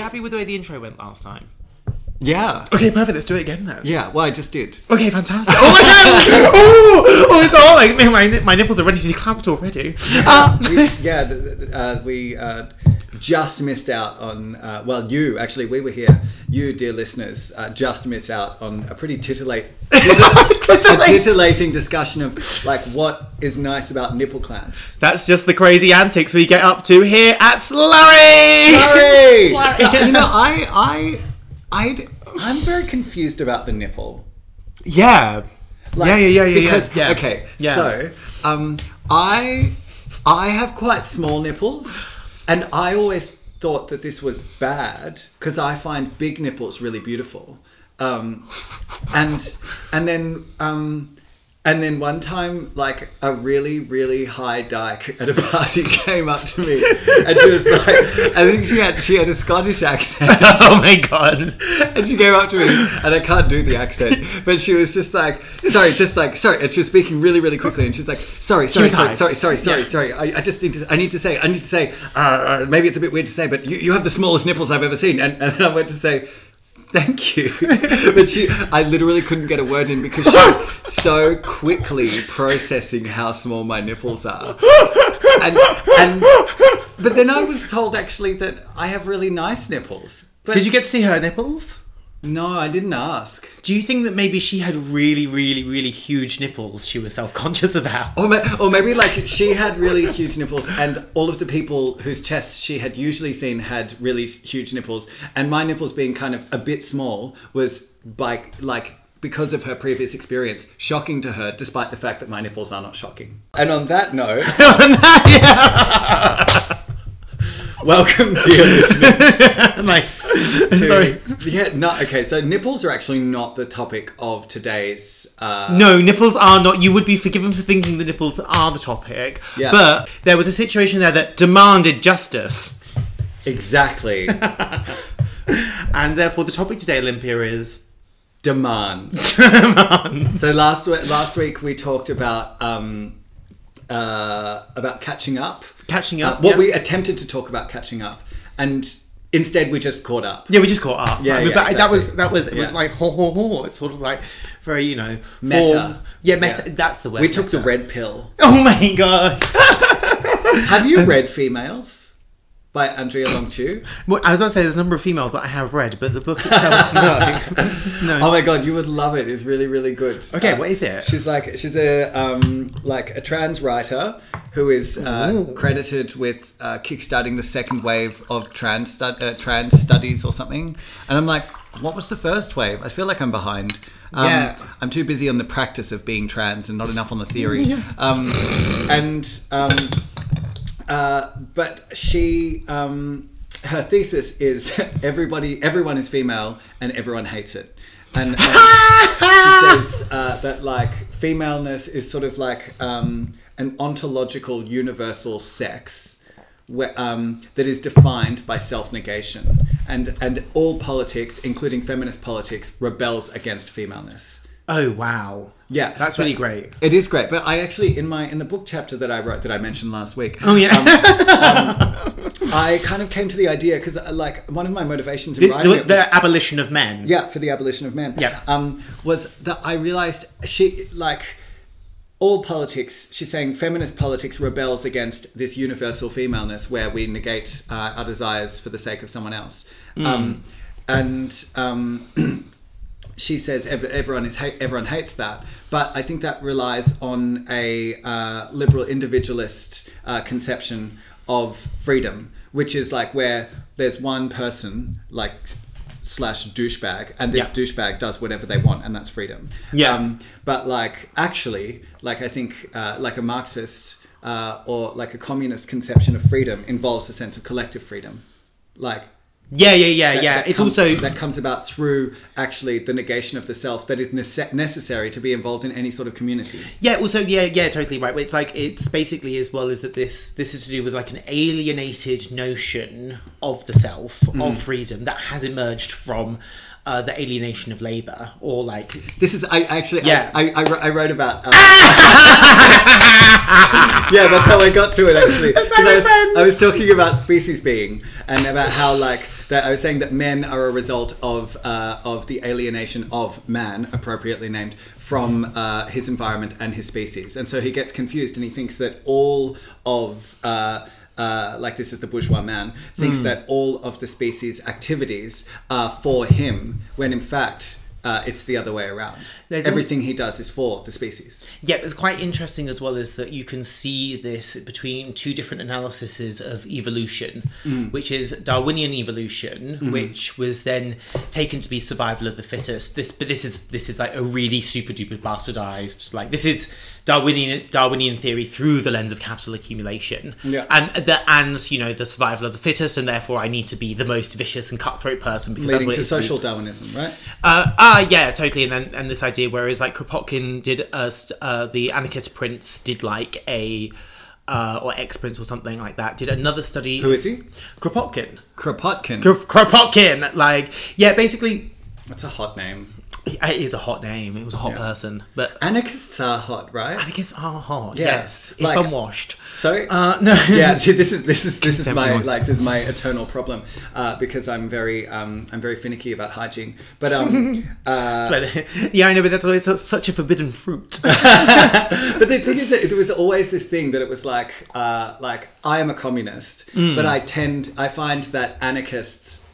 Are we happy with the way the intro went last time? Yeah. Okay, perfect. Let's do it again then. Yeah, well, I just did. Okay, fantastic. Oh my god! oh, oh, it's all like my, my nipples are ready to be clamped already. Uh, We, yeah, the, the, uh, we uh, just missed out on, uh, well, you, actually, we were here. You, dear listeners, uh, just missed out on a pretty titillate, a Titillate. titillating discussion of, like, what is nice about nipple clamps. That's just the crazy antics we get up to here at Slurry. Sorry! Uh, you know, I, I, I, I'm very confused about the nipple. Yeah. Like, yeah, yeah, yeah, yeah. Because yeah. okay, Yeah. so um, I I have quite small nipples, and I always thought that this was bad because I find big nipples really beautiful. Um, and and then um, and then one time, like a really really high dyke at a party came up to me, and she was like, I think she had she had a Scottish accent. oh my god. And she came up to me, and I can't do the accent, but she was just like, sorry, just like, sorry. And she was speaking really, really quickly, and she was like, sorry, sorry, was sorry, high. sorry, sorry, sorry, sorry. I, I just need to, I need to say, I need to say, uh, uh, maybe it's a bit weird to say, but you, you have the smallest nipples I've ever seen. And, and I went to say, thank you. but she, I literally couldn't get a word in because she was so quickly processing how small my nipples are. And, and, but then I was told actually that I have really nice nipples. But Did you get to see her nipples? No, I didn't ask. Do you think that maybe she had really, really, really huge nipples she was self conscious about? Or, ma- or maybe like she had really huge nipples, and all of the people whose chests she had usually seen had really huge nipples, and my nipples being kind of a bit small was by like because of her previous experience shocking to her, despite the fact that my nipples are not shocking. And on that note, welcome, dear listeners. I'm like, to- sorry. Yeah, no, okay. So nipples are actually not the topic of today's. Uh, No, nipples are not. You would be forgiven for thinking the nipples are the topic. Yeah. But there was a situation there that demanded justice. exactly. And therefore, the topic today, Olympia, is. demands. so last week, last week we talked about um, uh, about catching up. Catching Uh, up. what yeah. we attempted to talk about catching up, and instead we just caught up. Yeah, we just caught up. Yeah, mean, yeah, but that was that was it was like ho ho ho. It's sort of like very you know Meta. form- Yeah, meta. Yeah. That's the word. We took the red pill. Oh my gosh! Have you read Females by Andrea Long Chu? Well, I was about to say there's a number of females that I have read, but the book itself, no, no. Oh my god, you would love it. It's really, really good. Okay, Uh, what is it? She's like she's a um, like a trans writer who is uh, credited with uh, kickstarting the second wave of trans stu- uh, trans studies or something. And I'm like, what was the first wave? I feel like I'm behind. Um, Yeah. I'm too busy on the practice of being trans and not enough on the theory. Um, and um, uh, but she um, her thesis is everybody everyone is female and everyone hates it. And, and she says uh, that like femaleness is sort of like um, an ontological universal sex where, um, that is defined by self-negation. And and all politics including feminist politics rebels against femaleness oh wow, yeah that's really great. it is great, but I actually in my in the book chapter that I wrote that I mentioned last week. Oh yeah, I kind of came to the idea because like one of my motivations in the, writing the, it was, the abolition of men. yeah for the abolition of men. Yeah. um, was that I realized she like all politics. She's saying feminist politics rebels against this universal femaleness where we negate uh, our desires for the sake of someone else. Um, and um, she says everyone is everyone hates that, but I think that relies on a uh, liberal individualist uh, conception of freedom, which is like where there's one person like slash douchebag, and this Yeah. douchebag does whatever they want, and that's freedom. Yeah. Um, but like actually, like I think uh, like a Marxist uh, or like a communist conception of freedom involves a sense of collective freedom, like yeah, yeah, yeah, that- yeah. that it's comes- also that comes about through actually the negation of the self that is nece- necessary to be involved in any sort of community. Yeah, also yeah, yeah, totally right. It's like it's basically as well as that this this is to do with like an alienated notion of the self Mm. of freedom that has emerged from uh, the alienation of labor or like This is I actually Yeah. I, I, I, wrote- about um, yeah that's how I got to it actually That's I was, friends. I was talking about species being and about how like that I was saying that men are a result of uh, of the alienation of man appropriately named from uh, his environment and his species and so he gets confused and he thinks that all of uh, uh, like this is the bourgeois man, thinks Hmm. that all of the species' activities are for him, when in fact uh, it's the other way around. There's a- Everything he does is for the species. Yeah, it's quite interesting as well is that you can see this between two different analyses of evolution, which is Darwinian evolution, which was then taken to be survival of the fittest. This, but this is this is like a really super duper bastardized. Like this is Darwinian Darwinian theory through the lens of capital accumulation. Yeah. and the and you know the survival of the fittest, and therefore I need to be the most vicious and cutthroat person because Leading that's to what it is social Darwinism, right? uh, ah, yeah, totally. And then and this idea, whereas like Kropotkin did, uh, uh, the anarchist prince did like a, uh, or ex prince or something like that, did another study. Who is he? Kropotkin? Kropotkin. Kropotkin, like yeah, basically, That's a hot name. It is a hot name. It was a hot Yeah. person, but Anarchists are hot, right? anarchists are hot. Yeah, Yes, if like- unwashed. Sorry. Uh, no. yeah, see, this is this is this is my like this is my eternal problem uh, because I'm very um, I'm very finicky about hygiene. But um, uh, yeah, I know, but that's always su- such a forbidden fruit. but the thing is that it was always this thing that it was like uh, like I am a communist, Mm. but I tend I find that anarchists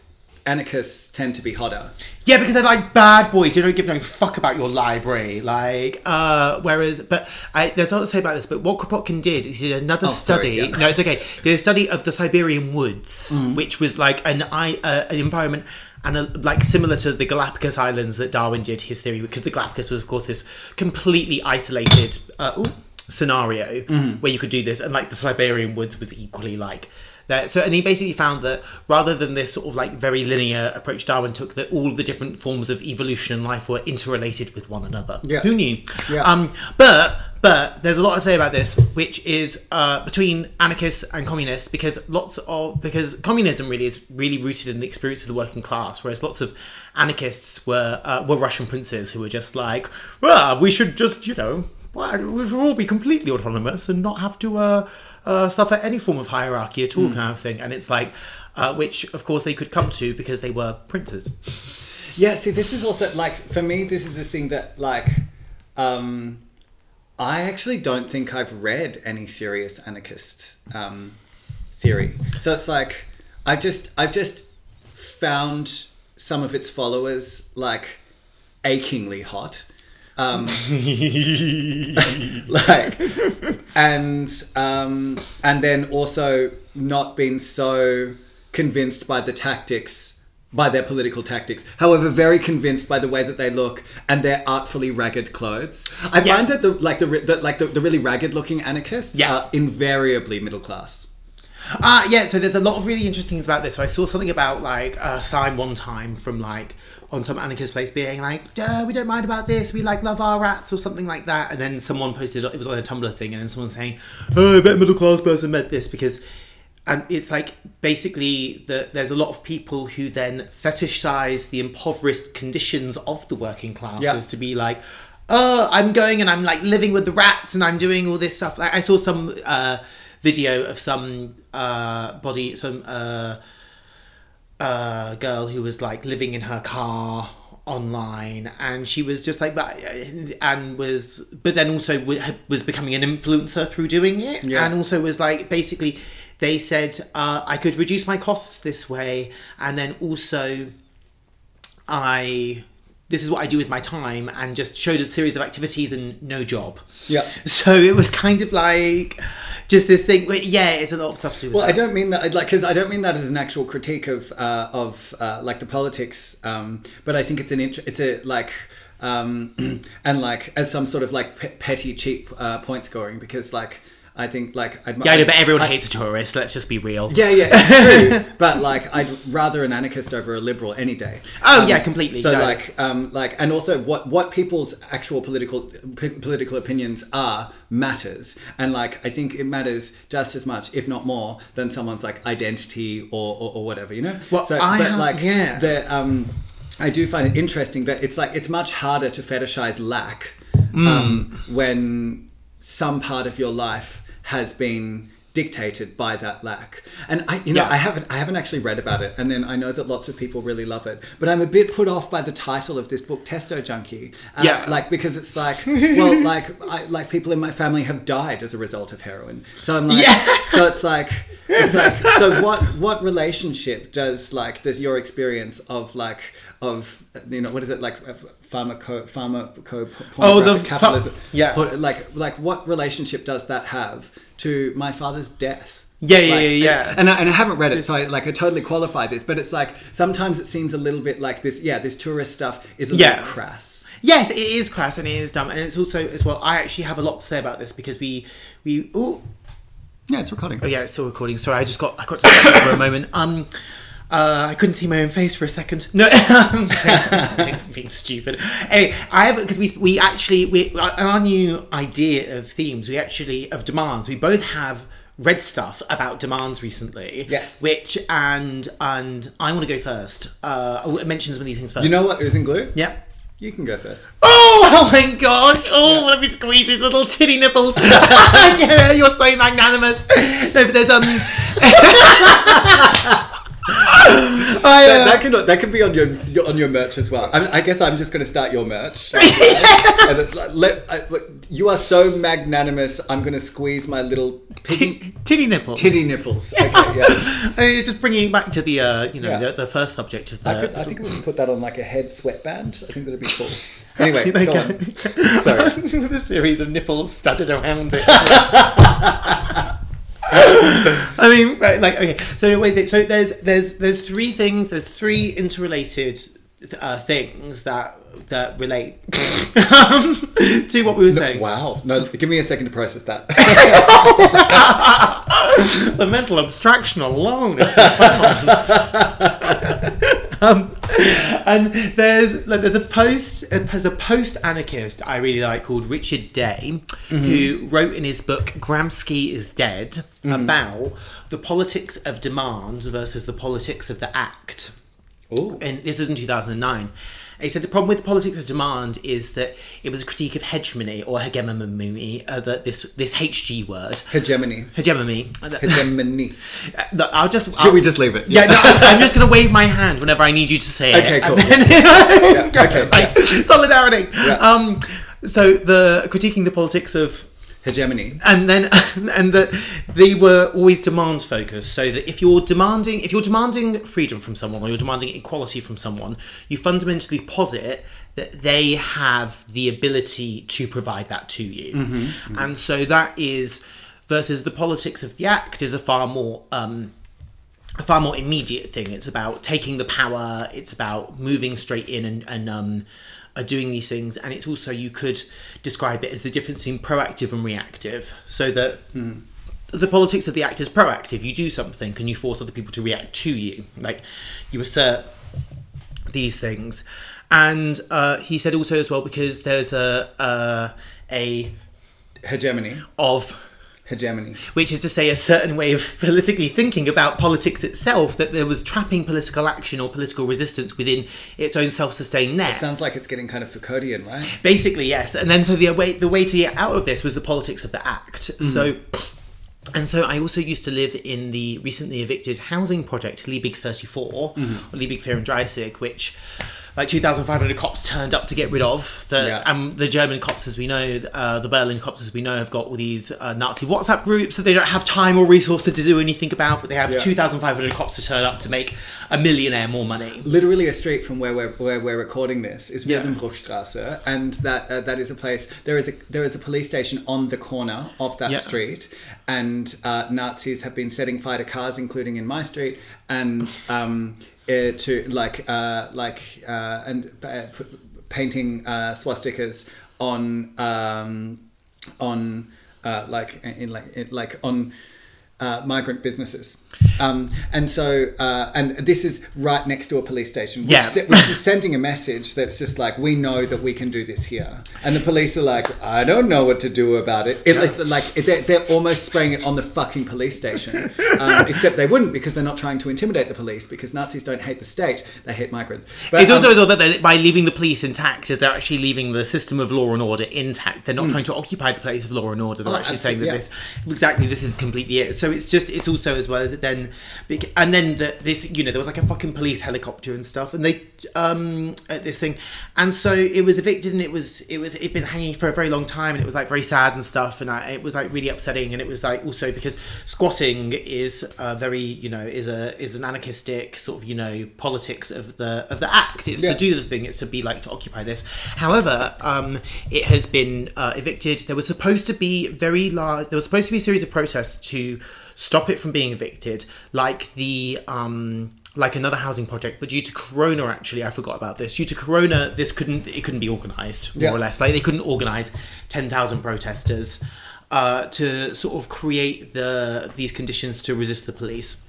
anarchists tend to be hotter. Yeah, because they're like bad boys. You don't give no fuck about your library. Like, uh, whereas, but I, there's a lot to say about this. But what Kropotkin did is he did another Oh, sorry, study. yeah. Mm. No, it's okay. Did a study of the Siberian woods, which was like an I, uh, an environment. And a, like similar to the Galapagos Islands that Darwin did his theory, because the Galapagos was, of course, this completely isolated uh, ooh, scenario Mm. where you could do this, and like the Siberian woods was equally like that. So, and he basically found that rather than this sort of like very linear approach Darwin took, that all the different forms of evolution and life were interrelated with one another. Yeah. Who knew? Yeah. Um, but but there's a lot to say about this, which is uh, between anarchists and communists, because lots of because communism really is really rooted in the experience of the working class, whereas lots of anarchists were uh, were Russian princes who were just like, well, we should just you know, we should all be completely autonomous and not have to uh, uh, suffer any form of hierarchy at all, kind of thing. And it's like. Uh, which of course they could come to because they were princes. Yeah, see, this is also like for me. This is the thing that like, um, I actually don't think I've read any serious anarchist um, theory. So it's like I just I've just found some of its followers like achingly hot. Um, like and um, and then also not been so convinced by the tactics by their political tactics however very convinced by the way that they look and their artfully ragged clothes i Yeah. find that the like the, the like the, the really ragged looking anarchists Yeah. are invariably middle class Ah, yeah. So there's a lot of really interesting things about this. So I saw something about like a Sign one time from like on some anarchist place being like, we don't mind about this. We like love our rats or something like that. And then someone posted it was on a Tumblr thing, and then someone saying, oh, I bet middle class person meant this because. And it's like basically that there's a lot of people who then fetishize the impoverished conditions of the working classes Yeah. to be like, oh, I'm going and I'm like living with the rats and I'm doing all this stuff. Like I saw some uh, video of some uh, body, some uh, uh, girl who was like living in her car online and she was just like that and was but then also was becoming an influencer through doing it Yeah. and also was like basically they said uh, i could reduce my costs this way and then also I this is what I do with my time and just showed a series of activities and no job. Yeah. So it was kind of like just this thing. But yeah, it's a lot of stuff to do with Well, I don't mean that like because I don't mean that as an actual critique of uh, of uh, like the politics, um, but I think it's an int- it's a like um, and like as some sort of like pe- petty cheap uh, point scoring because like I think like I'd, Yeah, I know, but everyone I- hates a tourist. Let's just be real. Yeah, yeah, it's true. but like, I'd rather an anarchist over a liberal any day. Oh, yeah, completely, So no. like, um, like, and also what what people's actual political p- political opinions are matters, and like, I think it matters just as much, if not more, than someone's like identity or or, or whatever, you know. Well, so, I but like, yeah. the um. I do find it interesting that it's like it's much harder to fetishize lack Mm. um, when some part of your life has been dictated by that lack. And I, you know, Yeah. I haven't, I haven't actually read about it. And then I know that lots of people really love it. But I'm a bit put off by the title of this book, Testo Junkie. Uh, Yeah. like because it's like, well, like, I, like people in my family have died as a result of heroin. So I'm like, Yeah. so it's like. It's like so. What what relationship does like does your experience of like of you know what is it like pharmaco pharmaco Oh, the pornographic ph- capitalism yeah. Like like what relationship does that have to my father's death Yeah, yeah, Like, yeah, yeah. and, and, I, and I haven't read it so I like I totally qualify this but it's like sometimes it seems a little bit like this yeah this tourist stuff is a Yeah. little crass Yes, it is crass and it is dumb, and it's also as well. I actually have a lot to say about this because we we oh yeah it's recording oh yeah, it's still recording. Sorry, I just got I got distracted for a moment. Um, uh, I couldn't see my own face for a second. No, it's being stupid. Anyway, I have because we we actually we our new idea of themes. We actually of demands. We both have read stuff about demands recently. Yes. Which and and I want to go first. Uh, I'll mention some of these things first. you know what oozing glue Yeah. you can go first Oh, oh my gosh! Oh, let me squeeze his little titty nipples. yeah, you're so magnanimous. No, but there's um. I, that, uh, that can that can be on your, your on your merch as well. I, I guess I'm just going to start your merch. And it- like, let, I, you are so magnanimous. I'm going to squeeze my little piggy, t- titty nipples. titty nipples. Okay, yeah. I mean, just bringing it back to the uh, you know Yeah. the, the first subject of the. I, could, I think we can put that on like a head sweatband. I think that'd be cool. Anyway, Okay. go on. Sorry. the series of nipples studded around it. I mean, right, like okay. So wait, it- so there's there's there's three things. There's three interrelated uh, things that that relate um, to what we were saying. Wow. No, give me a second to process that. The mental abstraction alone. Is profound. Um, and there's like, there's a post there's a post anarchist I really like called Richard Day who wrote in his book Gramsci is Dead about the politics of demand versus the politics of the act. Ooh. And this is in 2009. He said the problem with politics of demand is that it was a critique of hegemony or hegemony, uh, that this this HG word, Hegemony. hegemony. uh, Hegemony. Look, I'll just. Should I'll- we just leave it? Yeah, no, I'm just going to wave my hand whenever I need you to say it. Okay, cool. Then- Yeah, okay, like, Solidarity. Yeah. Um, so the critiquing the politics of Hegemony. and then and that they were always demand focused so that if you're demanding if you're demanding freedom from someone or you're demanding equality from someone you fundamentally posit that they have the ability to provide that to you and so that is versus the politics of the act is a far more um a far more immediate thing. It's about taking the power. It's about moving straight in and, and um, uh, doing these things. And it's also you could describe it as the difference between proactive and reactive. So that the politics of the act is proactive. You do something, and you force other people to react to you. Like you assert these things. And uh, he said also as well because there's a uh, a Hegemony. of Hegemony. which is to say a certain way of politically thinking about politics itself that there was trapping political action or political resistance within its own self-sustained net. Sounds like it's getting kind of Foucauldian, right? basically yes. And then so the way the way to get out of this was the politics of the act. Mm-hmm. So and so I also used to live in the recently evicted housing project Liebig 34 mm-hmm. or Liebig 34, which like 2,500 cops turned up to get rid of. The, Yeah. And the German cops, as we know, uh, the Berlin cops, as we know, have got all these uh, Nazi WhatsApp groups that they don't have time or resources to do anything about, but they have Yeah. 2,500 cops to turn up to make a millionaire more money. Literally a street from where we're, where we're recording this is Yeah. Wildenbruchstrasse, and that uh, that is a place. There is a there is a police station on the corner of that Yeah. street, and uh, Nazis have been setting fire to cars, including in my street, and um, uh, to like uh, like uh, and uh, painting uh, swastikas on um, on uh, like in like in, like on uh, migrant businesses. Um, and so, uh, and this is right next to a police station, which, Yeah. se- which is sending a message that's just like, we know that we can do this here. And the police are like, I don't know what to do about it. it It's like, they're, they're almost spraying it on the fucking police station. Um, except they wouldn't because they're not trying to intimidate the police because Nazis don't hate the state, they hate migrants. But, It's um, also as well that by leaving the police intact, is they're actually leaving the system of law and order intact. They're not trying to occupy the place of law and order. They're. Oh, actually saying that absolutely, this exactly this is completely it. So it's just it's also as well as then, and then the, this you know there was like a fucking police helicopter and stuff, and they um at this thing, and so it was evicted and it was it was it'd been hanging for a very long time and it was like very sad and stuff, and I, it was like really upsetting, and it was like also because squatting is uh, very you know is a is an anarchistic sort of you know politics of the of the act. It's Yeah. to do the thing. It's to be like to occupy this. However, um, it has been uh, evicted. There was supposed to be very large. There was supposed to be a series of protests to stop it from being evicted, like the. Um, like another housing project, but due to Corona, actually, I forgot about this. Due to Corona, this couldn't it couldn't be organised more Yeah. or less. Like they couldn't organise ten thousand protesters uh, to sort of create the these conditions to resist the police.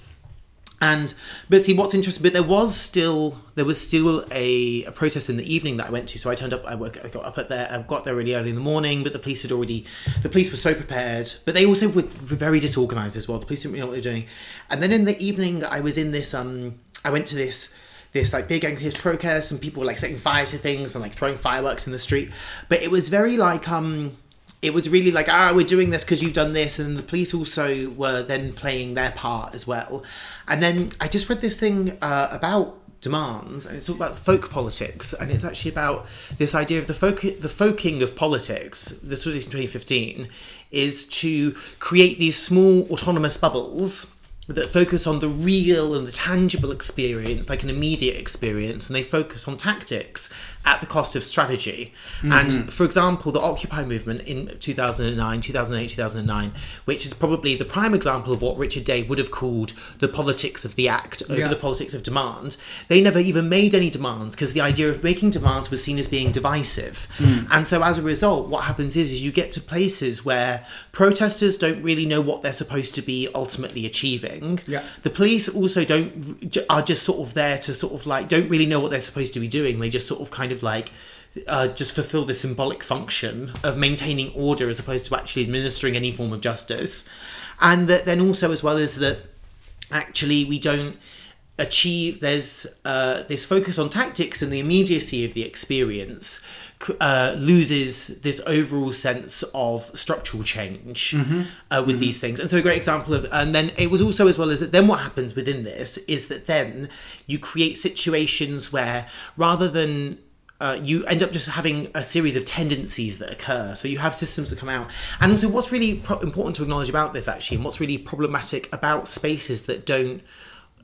And but see what's interesting, but there was still there was still a, a protest in the evening that I went to. So I turned up. I woke. I got up at there. I got there really early in the morning. But the police had already. The police were so prepared, but they also were very disorganized as well. The police didn't really know what they were doing. And then in the evening, I was in this. Um, I went to this this like big anti protest, and people were like setting fires to things and like throwing fireworks in the street. But it was very like um it was really like ah we're doing this because you've done this and the police also were then playing their part as well. And then i just read this thing uh, about demands and it's all about folk politics and it's actually about this idea of the folk the folking of politics this was in 2015 is to create these small autonomous bubbles that focus on the real and the tangible experience, like an immediate experience, and they focus on tactics at the cost of strategy. And mm-hmm. for example, the Occupy movement in 2009, 2008, 2009, which is probably the prime example of what Richard Day would have called the politics of the act over Yeah. the politics of demand. They never even made any demands because the idea of making demands was seen as being divisive. Mm. And so as a result, what happens is, is you get to places where protesters don't really know what they're supposed to be ultimately achieving. Yeah. The police also don't are just sort of there to sort of like don't really know what they're supposed to be doing. They just sort of kind of like uh, just fulfill the symbolic function of maintaining order as opposed to actually administering any form of justice. And that then also as well as that actually we don't achieve there's uh, this focus on tactics and the immediacy of the experience uh, loses this overall sense of structural change uh, with these things. And so a great example of and then it was also as well as that then what happens within this is that then you create situations where rather than uh, you end up just having a series of tendencies that occur. So you have systems that come out. And also, what's really pro- important to acknowledge about this, actually, and what's really problematic about spaces that don't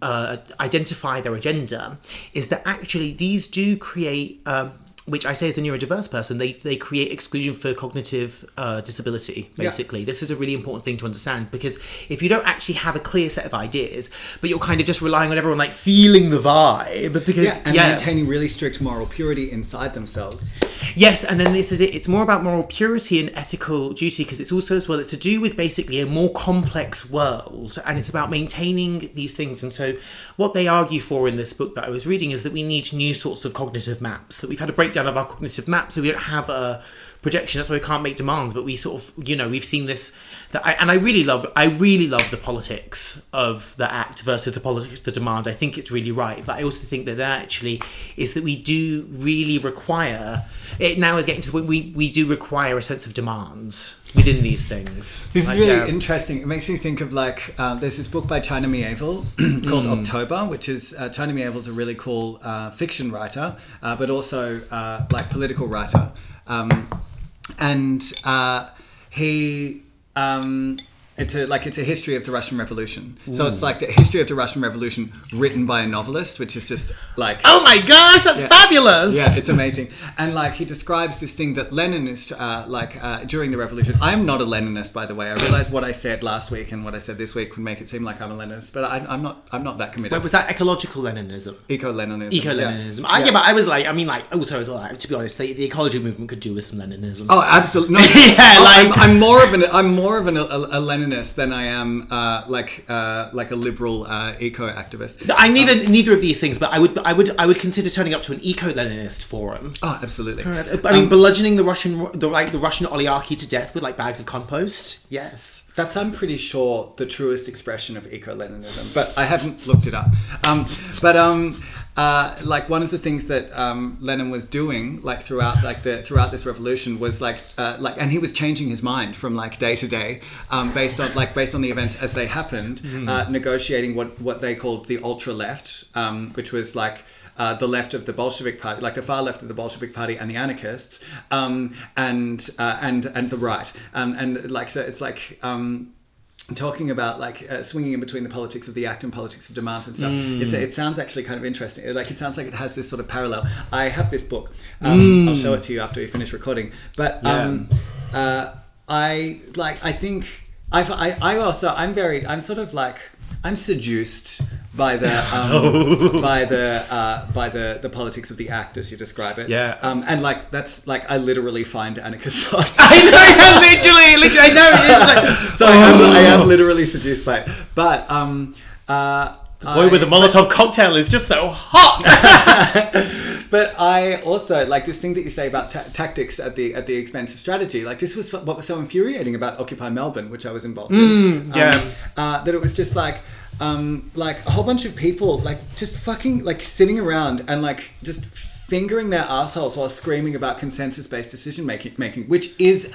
uh, identify their agenda, is that actually these do create. Um, which I say as a neurodiverse person, they, they create exclusion for cognitive uh, disability, basically. This is a really important thing to understand because if you don't actually have a clear set of ideas, but you're kind of just relying on everyone like feeling the vibe, but because Yeah, and yeah. maintaining really strict moral purity inside themselves. Yes, and then this is it. It's more about moral purity and ethical duty because it's also as well. It's to do with basically a more complex world, and it's about maintaining these things. And so, what they argue for in this book that I was reading is that we need new sorts of cognitive maps. That we've had a breakdown of our cognitive map, so we don't have a projection. That's why we can't make demands. But we sort of, you know, we've seen this. That I, and I really love. I really love the politics of the act versus the politics of the demand. I think it's really right. But I also think that that actually is that we do really require. It now is getting to the point we we do require a sense of demands within these things. This Like, is really yeah. interesting. It makes me think of like um, there's this book by China Mieville called October, which is uh, China Mieville's a really cool uh, fiction writer, uh, but also uh, like political writer, um, and uh, he. Um, it's a, like it's a history of the Russian Revolution. So it's like the history of the Russian Revolution written by a novelist, which is just like Oh my gosh, that's fabulous! yeah, it's amazing. And like he describes this thing that Leninist, uh, like uh, during the revolution. I am not a Leninist, by the way. I realize what I said last week and what I said this week would make it seem like I'm a Leninist, but I, I'm not. I'm not that committed. Wait, was that ecological Leninism? Eco Leninism. Eco Leninism. I, yeah, but I was like, I mean, like, also as well. like, To be honest, the, the ecology movement could do with some Leninism. Oh, absolutely. No, Yeah, oh, like- I'm, I'm more of an I'm more of an, a, a Leninist than I am uh, like uh, like a liberal uh, eco activist. I'm neither neither of these things, but I would I would I would consider turning up to an eco-Leninist forum. Oh, absolutely. I mean, bludgeoning the Russian the like the Russian oligarchy to death with like bags of compost. Yes. That's, I'm pretty sure, the truest expression of eco Leninism, but I haven't looked it up. Um, but um, uh, like one of the things that um, Lenin was doing, like throughout, like the throughout this revolution, was like, uh, like, and he was changing his mind from like day to day, um, based on like based on the events as they happened, uh, negotiating what what they called the ultra left, um, which was like. Uh, the left of the Bolshevik Party, like the far left of the Bolshevik Party and the anarchists, um, and uh, and and the right, um, and like so, it's like um, talking about like uh, swinging in between the politics of the act and politics of demand and stuff. It's, it sounds actually kind of interesting. Like it sounds like it has this sort of parallel. I have this book. Um, I'll show it to you after we finish recording. But um, uh, I like. I think I've, I. I also. I'm very. I'm sort of like. I'm seduced by the um, by the uh, by the the politics of the act as you describe it. Yeah. Um, and like that's like I literally find anarchist thought. I know, yeah, literally, literally, I know. It is like, so I am, I am literally seduced by it. But um, uh, boy with a Molotov cocktail is just so hot. but I also like this thing that you say about ta- tactics at the at the expense of strategy. Like this was what was so infuriating about Occupy Melbourne, which I was involved in. yeah. Um, uh, that it was just like. Um, like a whole bunch of people like just fucking like sitting around and like just fingering their assholes while screaming about consensus based decision making making which is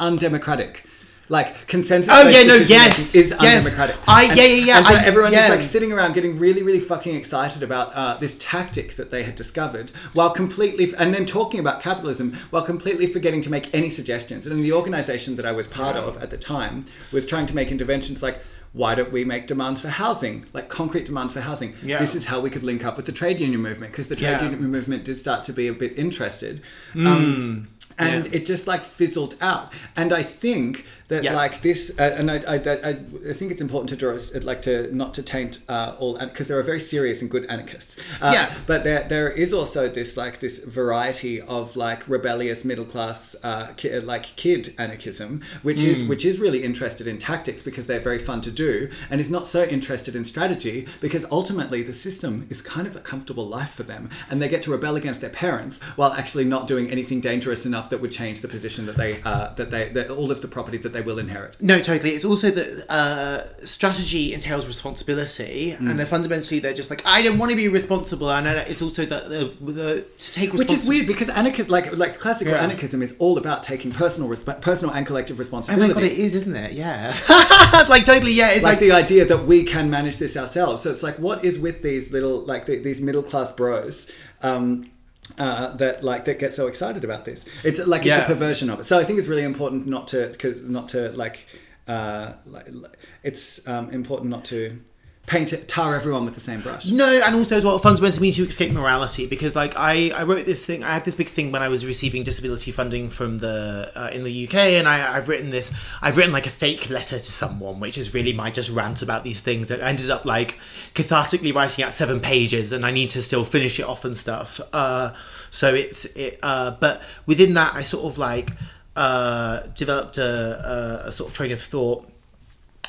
undemocratic like consensus Oh, yeah, no, yes, is yes. undemocratic I- And- yeah, yeah, yeah, and so I- everyone yeah. is like sitting around getting really, really fucking excited about uh, this tactic that they had discovered, while completely, and then talking about capitalism while completely forgetting to make any suggestions. And the organization that I was part of at the time was trying to make interventions like. Why don't we make demands for housing, like concrete demand for housing? Yeah. This is how we could link up with the trade union movement because the trade Yeah. union movement did start to be a bit interested. Um, and Yeah. it just like fizzled out. And I think that Yeah. like this, uh, and I, I, I, I think it's important to draw, us- like to not to taint uh, all, because there are very serious and good anarchists. Uh, Yeah. But there, there is also this like this variety of like rebellious middle class, uh, ki- like kid anarchism, which is Hmm. which is really interested in tactics because they're very fun to do, and is not so interested in strategy because ultimately the system is kind of a comfortable life for them, and they get to rebel against their parents while actually not doing anything dangerous enough that would change the position that they uh, that they that all of the property that they will inherit. No, totally. It's also that uh, strategy entails responsibility, Mm. and they're fundamentally they're just like I don't want to be responsible, and uh, it's also that the, the to take Which is weird because anarchism, like like classical Yeah. anarchism, is all about taking personal resp- personal and collective responsibility. Oh my responsibility. god, it is, isn't it? Yeah, like totally. Yeah, it's like, like, the idea that we can manage this ourselves. So it's like, what is with these little, like the, these middle class bros um, uh, that like that get so excited about this? It's like it's a perversion of it. So I think it's really important not to, not to like, uh, like, like- it's um, important not to paint it, tar everyone with the same brush. No, and also as well, fundamentally means you escape morality because, like, I, I wrote this thing. I had this big thing when I was receiving disability funding from the uh, in the UK, and I, I've written this. I've written like a fake letter to someone, which is really my just rant about these things. It ended up like cathartically writing out seven pages, and I need to still finish it off and stuff. Uh, so it's it. Uh, but within that, I sort of like uh, developed a, a, a sort of train of thought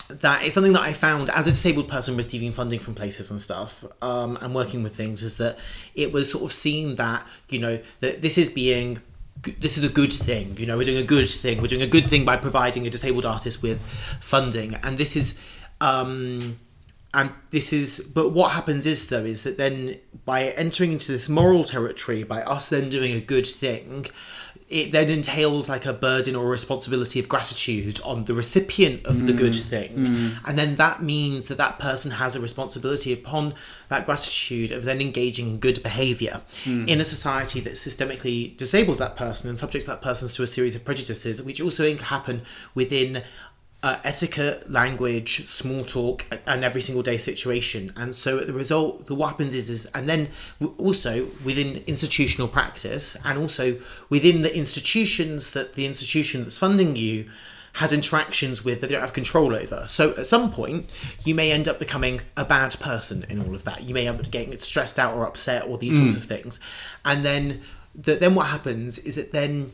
that it's something that I found as a disabled person receiving funding from places and stuff, um, and working with things, is that it was sort of seen that you know that this is being this is a good thing. You know, we're doing a good thing. We're doing a good thing by providing a disabled artist with funding, and this is. Um, and this is but what happens is though is that then by entering into this moral territory by us then doing a good thing it then entails like a burden or a responsibility of gratitude on the recipient of the good mm. thing. Mm. And then that means that that person has a responsibility upon that gratitude of then engaging in good behavior mm. in a society that systemically disables that person and subjects that person to a series of prejudices which also can happen within uh, etiquette, language, small talk, and every single day situation. And so the result, the what happens is, is and then also within institutional practice, and also within the institutions that the institution that's funding you has interactions with that they don't have control over. So at some point, you may end up becoming a bad person in all of that. You may end up getting stressed out or upset or these sorts of things, and then the, then what happens is that then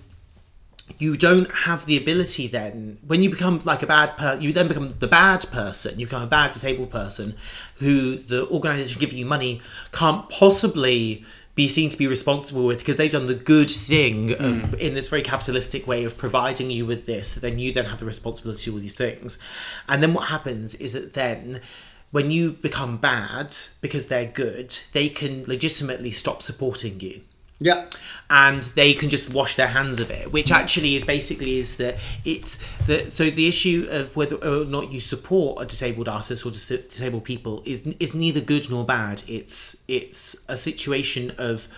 you don't have the ability then when you become like a bad per you then become the bad person you become a bad disabled person who the organization giving you money can't possibly be seen to be responsible with because they've done the good thing of hmm. in this very capitalistic way of providing you with this then you then have the responsibility for all these things. And then what happens is that then when you become bad because they're good they can legitimately stop supporting you Yeah. and they can just wash their hands of it which mm. actually is basically is that it's that so the issue of whether or not you support a disabled artist or dis- disabled people is is neither good nor bad it's it's a situation of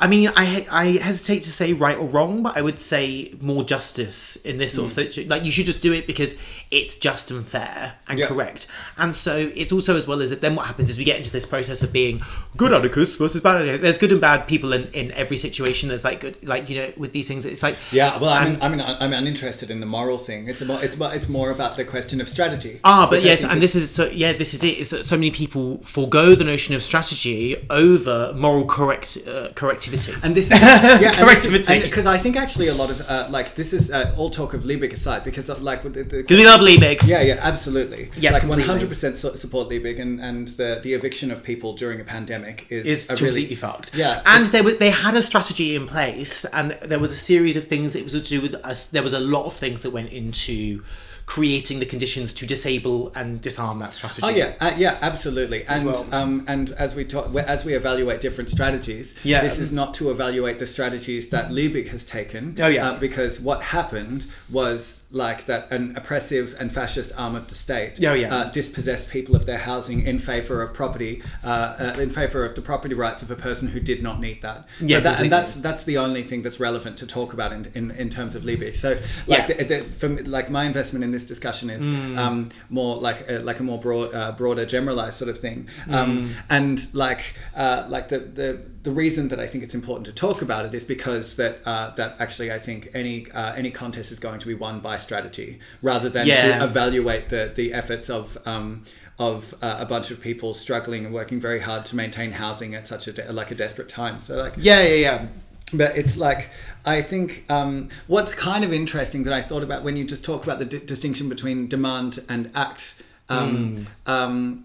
I mean, I I hesitate to say right or wrong, but I would say more justice in this sort of situation. Like you should just do it because it's just and fair and Yeah. correct. And so it's also as well as that. Then what happens is we get into this process of being good anarchists versus bad anarchists. There's good and bad people in, in every situation. There's like good, like you know, with these things, it's like Yeah, well, I And- mean, I mean, I'm uninterested in the moral thing. It's about, it's about, it's more about the question of strategy. Ah, but yes, and is- this is so. Yeah, this is it. Is that so many people forego the notion of strategy over moral correct uh, correctivity. And this is yeah, Correctivity. because I think actually a lot of uh, like this is uh, all talk of Liebig aside because of, like the, the we love Liebig. yeah yeah absolutely Yeah, like 100 percent support Liebig and and the the eviction of people during a pandemic is is a completely really fucked. Yeah, and they were, they had a strategy in place, and there was a series of things. It was to do with us. There was a lot of things that went into creating the conditions to disable and disarm that strategy. Oh yeah, uh, yeah, absolutely. And well. um, and as we talk, as we evaluate different strategies, Yeah. this is not to evaluate the strategies that Liebig has taken. Oh, yeah. uh, because what happened was like that an oppressive and fascist arm of the state Oh, yeah. uh, dispossessed people of their housing in favor of property, uh, uh, in favor of the property rights of a person who did not need that. Yeah, that, and that's that's the only thing that's relevant to talk about in in, in terms of Libby. So like Yeah. the, the, from like my investment in this discussion is Mm. um, more like a, like a more broad, uh, broader, generalized sort of thing. Um, Mm. and like uh, like the, the the reason that I think it's important to talk about it is because that uh, that actually I think any uh, any contest is going to be won by strategy rather than Yeah. to evaluate the the efforts of. Um, of uh, a bunch of people struggling and working very hard to maintain housing at such a de- like a desperate time. So like yeah, yeah, yeah. but it's like I think um, what's kind of interesting that I thought about when you just talk about the di- distinction between demand and act. Um, um,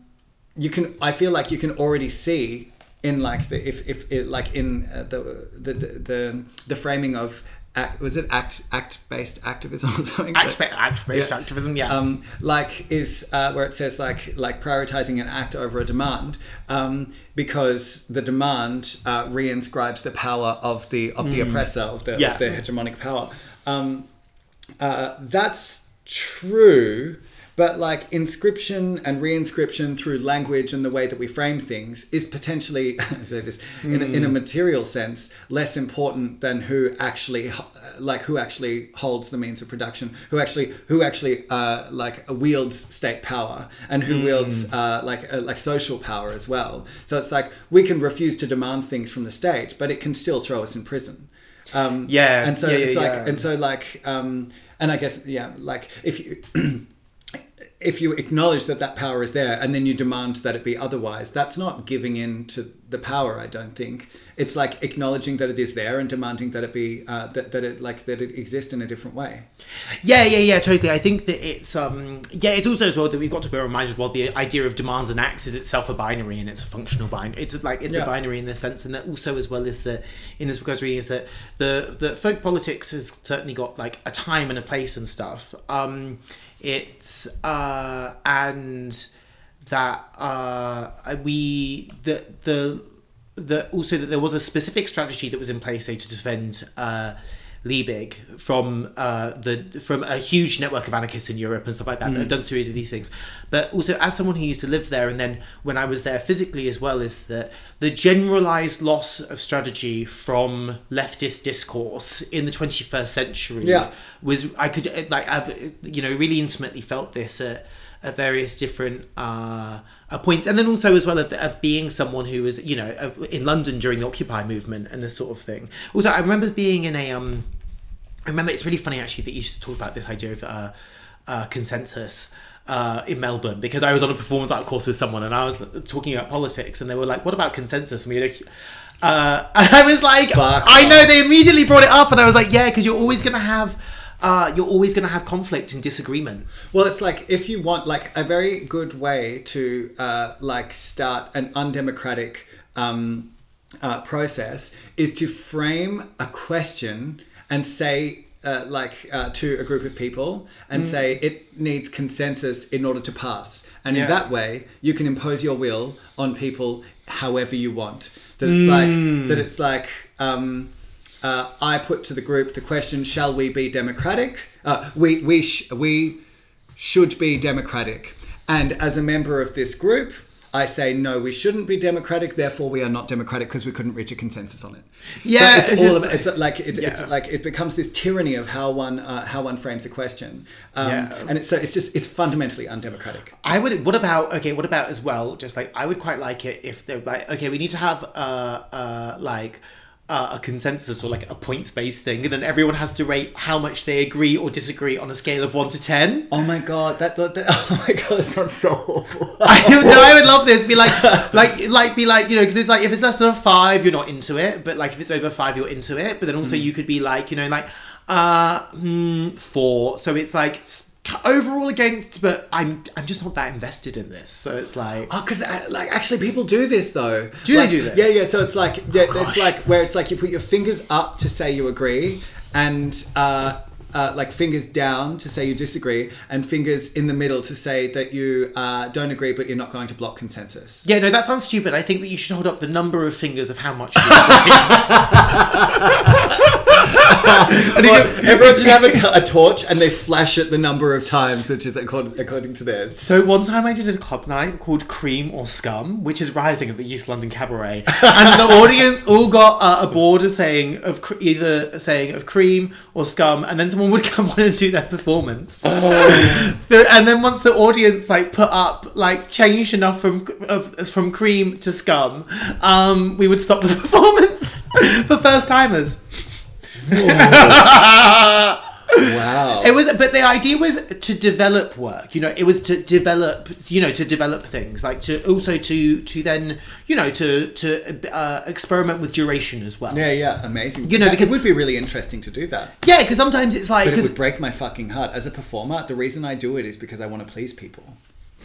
you can. I feel like you can already see in like the if if it, like in uh, the, the the the framing of act was it act act based activism or something. Act, act based Yeah. activism. Yeah. Um, like is uh, where it says like like prioritizing an act over a demand um, because the demand uh, reinscribes the power of the of the oppressor of the, Yeah. of the hegemonic power. Um, uh, that's true, but like inscription and reinscription through language and the way that we frame things is potentially, I say this in, a, in a material sense, less important than who actually, uh, like who actually holds the means of production, who actually, who actually, uh, like wields state power and who wields uh, like uh, like social power as well. So it's like we can refuse to demand things from the state, but it can still throw us in prison. Um, Yeah, and so yeah, yeah, it's like, yeah. and so like, um, and I guess yeah, like if you. If you acknowledge that that power is there and then you demand that it be otherwise, that's not giving in to the power. I don't think it's like acknowledging that it is there and demanding that it be uh, that, that it like that it exists in a different way. Yeah, yeah, yeah, totally. I think that it's um yeah, it's also as well that we've got to bear in mind as well the idea of demands and acts is itself a binary and it's a functional binary. It's like it's Yeah. a binary in the sense, and that also as well is that in this was reading is that the the folk politics has certainly got like a time and a place and stuff. Um, it's uh and that uh we the the the also that there was a specific strategy that was in place say to defend uh Liebig from uh, the from a huge network of anarchists in Europe and stuff like that that have done a series of these things. But also as someone who used to live there and then when I was there physically as well is that the generalized loss of strategy from leftist discourse in the 21st century Yeah. was I could like I've you know really intimately felt this at, at various different uh, points, and then also as well of, of being someone who was you know of, in London during the Occupy movement and this sort of thing. Also, I remember being in a um, I remember it's really funny actually that you should talk about this idea of uh, uh, consensus. Uh, in Melbourne, because I was on a performance art course with someone, and I was talking about politics, and they were like, "What about consensus?" And we had a, Uh, and I was like, Fuck I know they immediately brought it up, and I was like, yeah, because you're always gonna have, uh, you're always gonna have conflict and disagreement. Well, it's like if you want like a very good way to uh, like start an undemocratic um, uh, process is to frame a question and say. Uh, like uh, to a group of people and say it needs consensus in order to pass and Yeah. in that way you can impose your will on people however you want that it's like that it's like um, uh, I put to the group the question: Shall we be democratic? Uh, we we sh- we should be democratic. And as a member of this group, I say no, we shouldn't be democratic. Therefore, we are not democratic because we couldn't reach a consensus on it. Yeah, so it's, it's all just- about, it's like it, Yeah. it's like it becomes this tyranny of how one uh, how one frames a question. Um, Yeah. and it's so it's just it's fundamentally undemocratic. I would. What about okay? What about as well? Just like I would quite like it if they're like okay, we need to have uh uh like. Uh, a consensus or like a points based thing, and then everyone has to rate how much they agree or disagree on a scale of one to ten. Oh my god, that, that, that oh my god, that sounds so awful. I no, I would love this. Be like, like, like, be like, you know, because it's like if it's less than a five, you're not into it. But like if it's over five, you're into it. But then also you could be like, you know, like, uh, hmm, four. So it's like overall against, but I'm, I'm just not that invested in this. So it's like, Oh, because like actually people do this though. Do they do this? Yeah, yeah. So it's like yeah, it's like where it's like you put your fingers up to say you agree, and uh, uh, like fingers down to say you disagree, and fingers in the middle to say that you uh, don't agree, but you're not going to block consensus. yeah, no, that sounds stupid. I think that you should hold up the number of fingers of how much. You agree. You- everyone should have a, t- a torch, and they flash it the number of times, which is according, according to theirs. So one time I did a club night called Cream or Scum, which is rising at the East London Cabaret, and the audience all got uh, a board of saying of cr- either saying of cream or scum, and then someone would come on and do their performance. But- and then once the audience like put up like changed enough from of, from cream to scum, um, we would stop the performance for first timers. Wow. It was, but the idea was to develop work. You know, it was to develop. You know, to develop things like to also to to then you know to to uh, experiment with duration as well. yeah, yeah, amazing. You know, That- because- it would be really interesting to do that. Yeah, because sometimes it's like But it would break my fucking heart. As a performer, the reason I do it is because I want to please people.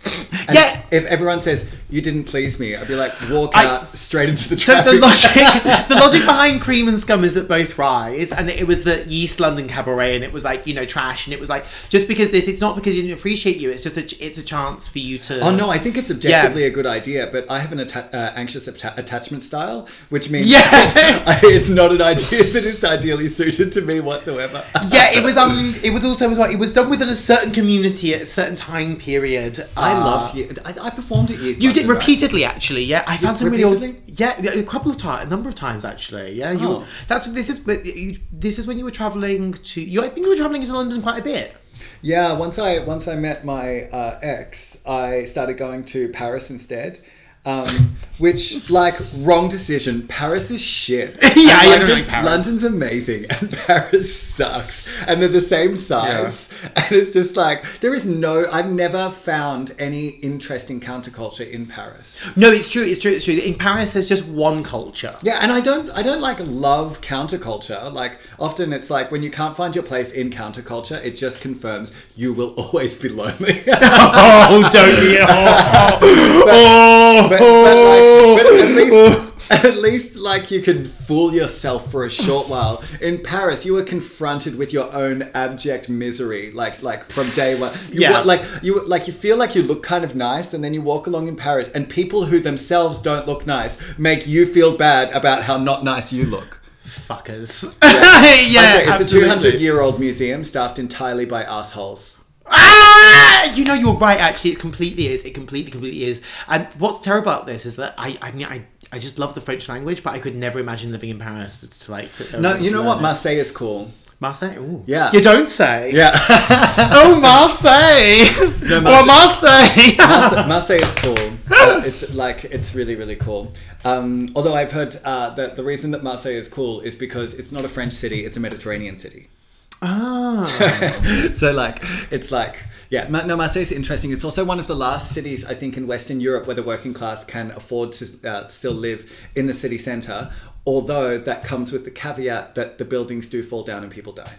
And Yeah. If everyone says you didn't please me, I'd be like, walk I- out straight into the traffic. So the logic, the logic behind Cream and Scum is that both rise, and that it was the East London Cabaret, and it was like you know trash, and it was like just because this, it's not because he didn't appreciate you, it's just a, it's a chance for you to. Oh no, I think it's objectively a good idea, but I have an atta- uh, anxious atta- attachment style, which means Yeah. I, it's not an idea that is ideally suited to me whatsoever. Yeah, it was um, it was also as well. It was done within a certain community at a certain time period. I Uh, loved you. I, I performed at East You London, did right? repeatedly, actually. Yeah, I found some really old. repeatedly? Yeah, yeah, a couple of times, a number of times actually. Yeah, you. Oh. That's this is but you, this is when you were traveling to. You, I think you were traveling to London quite a bit. Yeah, once I once I met my uh, ex, I started going to Paris instead. Um, which like wrong decision. Paris is shit. Yeah, I don't London, like Paris. London's amazing, and Paris sucks. And they're the same size, and it's just like there is no. I've never found any interesting counterculture in Paris. No, it's true. It's true. It's true. In Paris, there's just one culture. Yeah, and I don't I don't like love counterculture. Like often it's like when you can't find your place in counterculture, it just confirms you will always be lonely. Oh, don't be. Oh, but, but, like, oh. but at least oh. at least like you can fool yourself for a short while. In Paris, you were confronted with your own abject misery, like like from day one. You Yeah. wa- like you like you feel like you look kind of nice, and then you walk along in Paris, and people who themselves don't look nice make you feel bad about how not nice you look. fuckers. I yeah, say, it's a 200 year old museum staffed entirely by assholes. Ah! You know, you're right. Actually, it completely is. It completely, completely is. And what's terrible about this is that I, I mean, I, I just love the French language, but I could never imagine living in Paris to, to like. To, No, to you know what? it. Marseille is cool. Marseille. Ooh. Yeah. You don't say. Yeah. Oh, Marseille. No, or Marseille. Marseille, Marseille is cool. Uh, it's like it's really really cool. Um, although I've heard uh, that the reason that Marseille is cool is because it's not a French city; it's a Mediterranean city. Ah. so like it's like Yeah, no, Marseille is interesting. It's also one of the last cities, I think, in Western Europe where the working class can afford to uh, still live in the city centre. Although that comes with the caveat that the buildings do fall down and people die.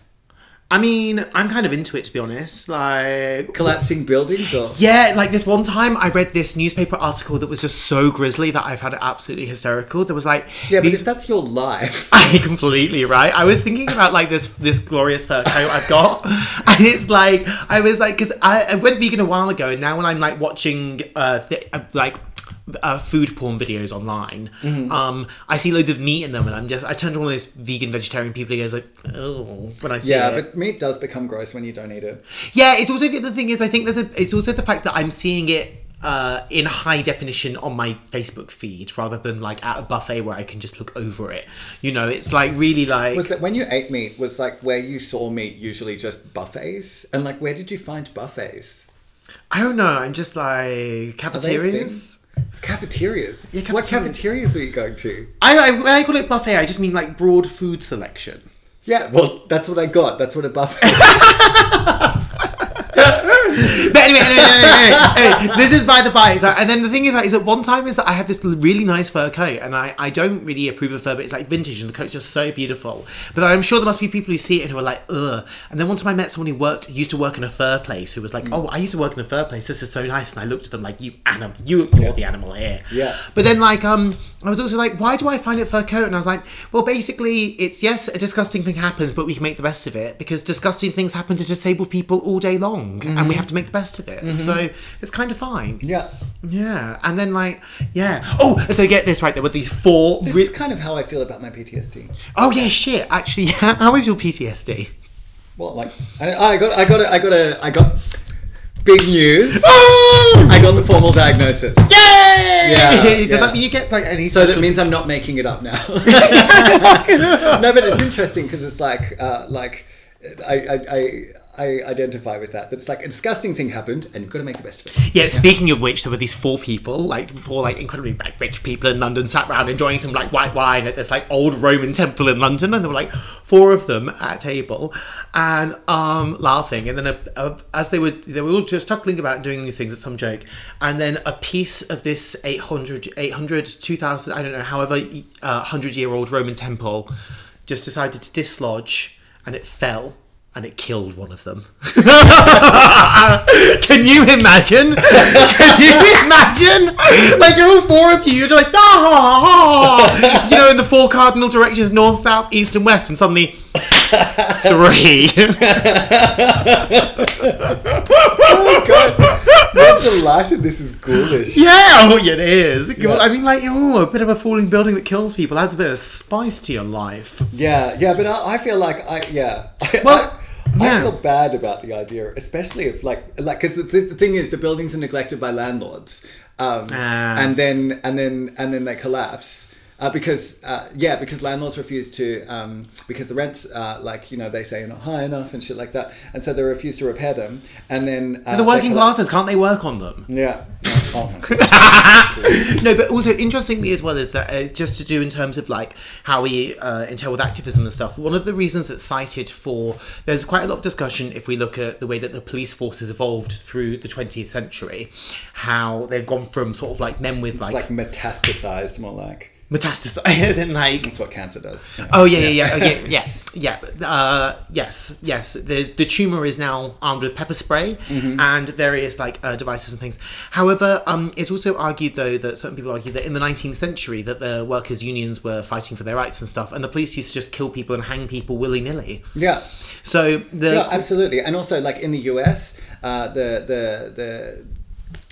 I mean, I'm kind of into it to be honest. Like, Collapsing buildings, or yeah, like this one time I read this newspaper article that was just so grisly that I've had it absolutely hysterical. There was like, yeah, these- if that's your life, I completely right. I was thinking about like this this glorious fur coat I've got, and it's like I was like because I, I went vegan a while ago, and now when I'm like watching uh, th- uh like. Uh, food porn videos online. Um, I see loads of meat in them, and I'm just I turn to one of those vegan vegetarian people who goes like, oh, when I see yeah, it. but meat does become gross when you don't eat it. Yeah, it's also the thing is I think there's a it's also the fact that I'm seeing it uh, in high definition on my Facebook feed rather than like at a buffet where I can just look over it. You know, it's like really like Was that when you ate meat? Was like where you saw meat usually just buffets, and like where did you find buffets? I don't know. I'm just like cafeterias. Cafeterias. Yeah, What cafeteria. cafeterias were you going to? I, I when I call it buffet. I just mean like broad food selection. Yeah, well, that's what I got. That's what a buffet. But anyway, anyway, anyway, anyway, this is by the by. And then the thing is, like, is that one time is that I have this really nice fur coat, and I, I don't really approve of fur, but it's like vintage, and the coat's just so beautiful. But I'm sure there must be people who see it and who are like, ugh. And then one time I met someone who worked, used to work in a fur place, who was like, oh, I used to work in a fur place. This is so nice. And I looked at them like, you animal, you, you're the animal here. Yeah. But then, like, um, I was also like, why do I find it fur coat? And I was like, well, basically, it's yes, a disgusting thing happens, but we can make the best of it because disgusting things happen to disabled people all day long, and we have to make the best of it. So it's kind of fine. yeah. Yeah, and then like, yeah. Oh, so get this right. There with these four. This Re- is kind of how I feel about my PTSD. oh yeah, shit. Actually, how is your PTSD? Well, like I, I got, I got, a, I got a, I got big news. Oh! I got the formal diagnosis. Yay! Yeah, Does yeah. that mean you get like any? So that means I'm not making it up now. no, but it's interesting because it's like, uh, like, I, I, I, I identify with that. That it's like a disgusting thing happened, and you've got to make the best of it. Yeah, speaking of which, there were these four people, like four like incredibly like, rich people in London, sat around enjoying some like white wine at this like old Roman temple in London, and there were like four of them at a table and um laughing, and then a, a, as they were they were all just chuckling about doing these things at some joke, and then a piece of this 800, 800 2000, I don't know, however, uh, hundred year old Roman temple just decided to dislodge, and it fell. And it killed one of them. Can you imagine? Can you imagine? Like you're all four of you, you're like ah, you know, in the four cardinal directions: north, south, east, and west, and suddenly three. Oh my god! I'm delighted this is ghoulish. yeah, oh, yeah, it is. I mean, like, oh, a bit of a falling building that kills people adds a bit of spice to your life. Yeah, yeah, but I, I feel like I yeah. I, Well, I, I feel bad about the idea, especially if like like because the, the thing is the buildings are neglected by landlords, um, Ah. and then and then and then they collapse. Uh, because uh, yeah, because landlords refuse to um, because the rents uh, like you know they say are not high enough and shit like that, and so they refuse to repair them, and then uh, The working classes can't they work on them? Yeah. Oh, no, but also interestingly as well is that uh, just to do in terms of like how we uh, entail with activism and stuff. One of the reasons that's cited for there's quite a lot of discussion if we look at the way that the police force has evolved through the 20th century, how they've gone from sort of like men with like, like metastasized, more like metastasized and like that's what cancer does. Oh yeah, yeah, yeah, okay, yeah, yeah. Yeah, uh, yes, yes. The the tumor is now armed with pepper spray and various like uh, devices and things. However, um, it's also argued though that certain people argue that in the 19th century that the workers' unions were fighting for their rights and stuff, and the police used to just kill people and hang people willy nilly. Yeah. So the Yeah, absolutely. And also, like in the US, uh, the the the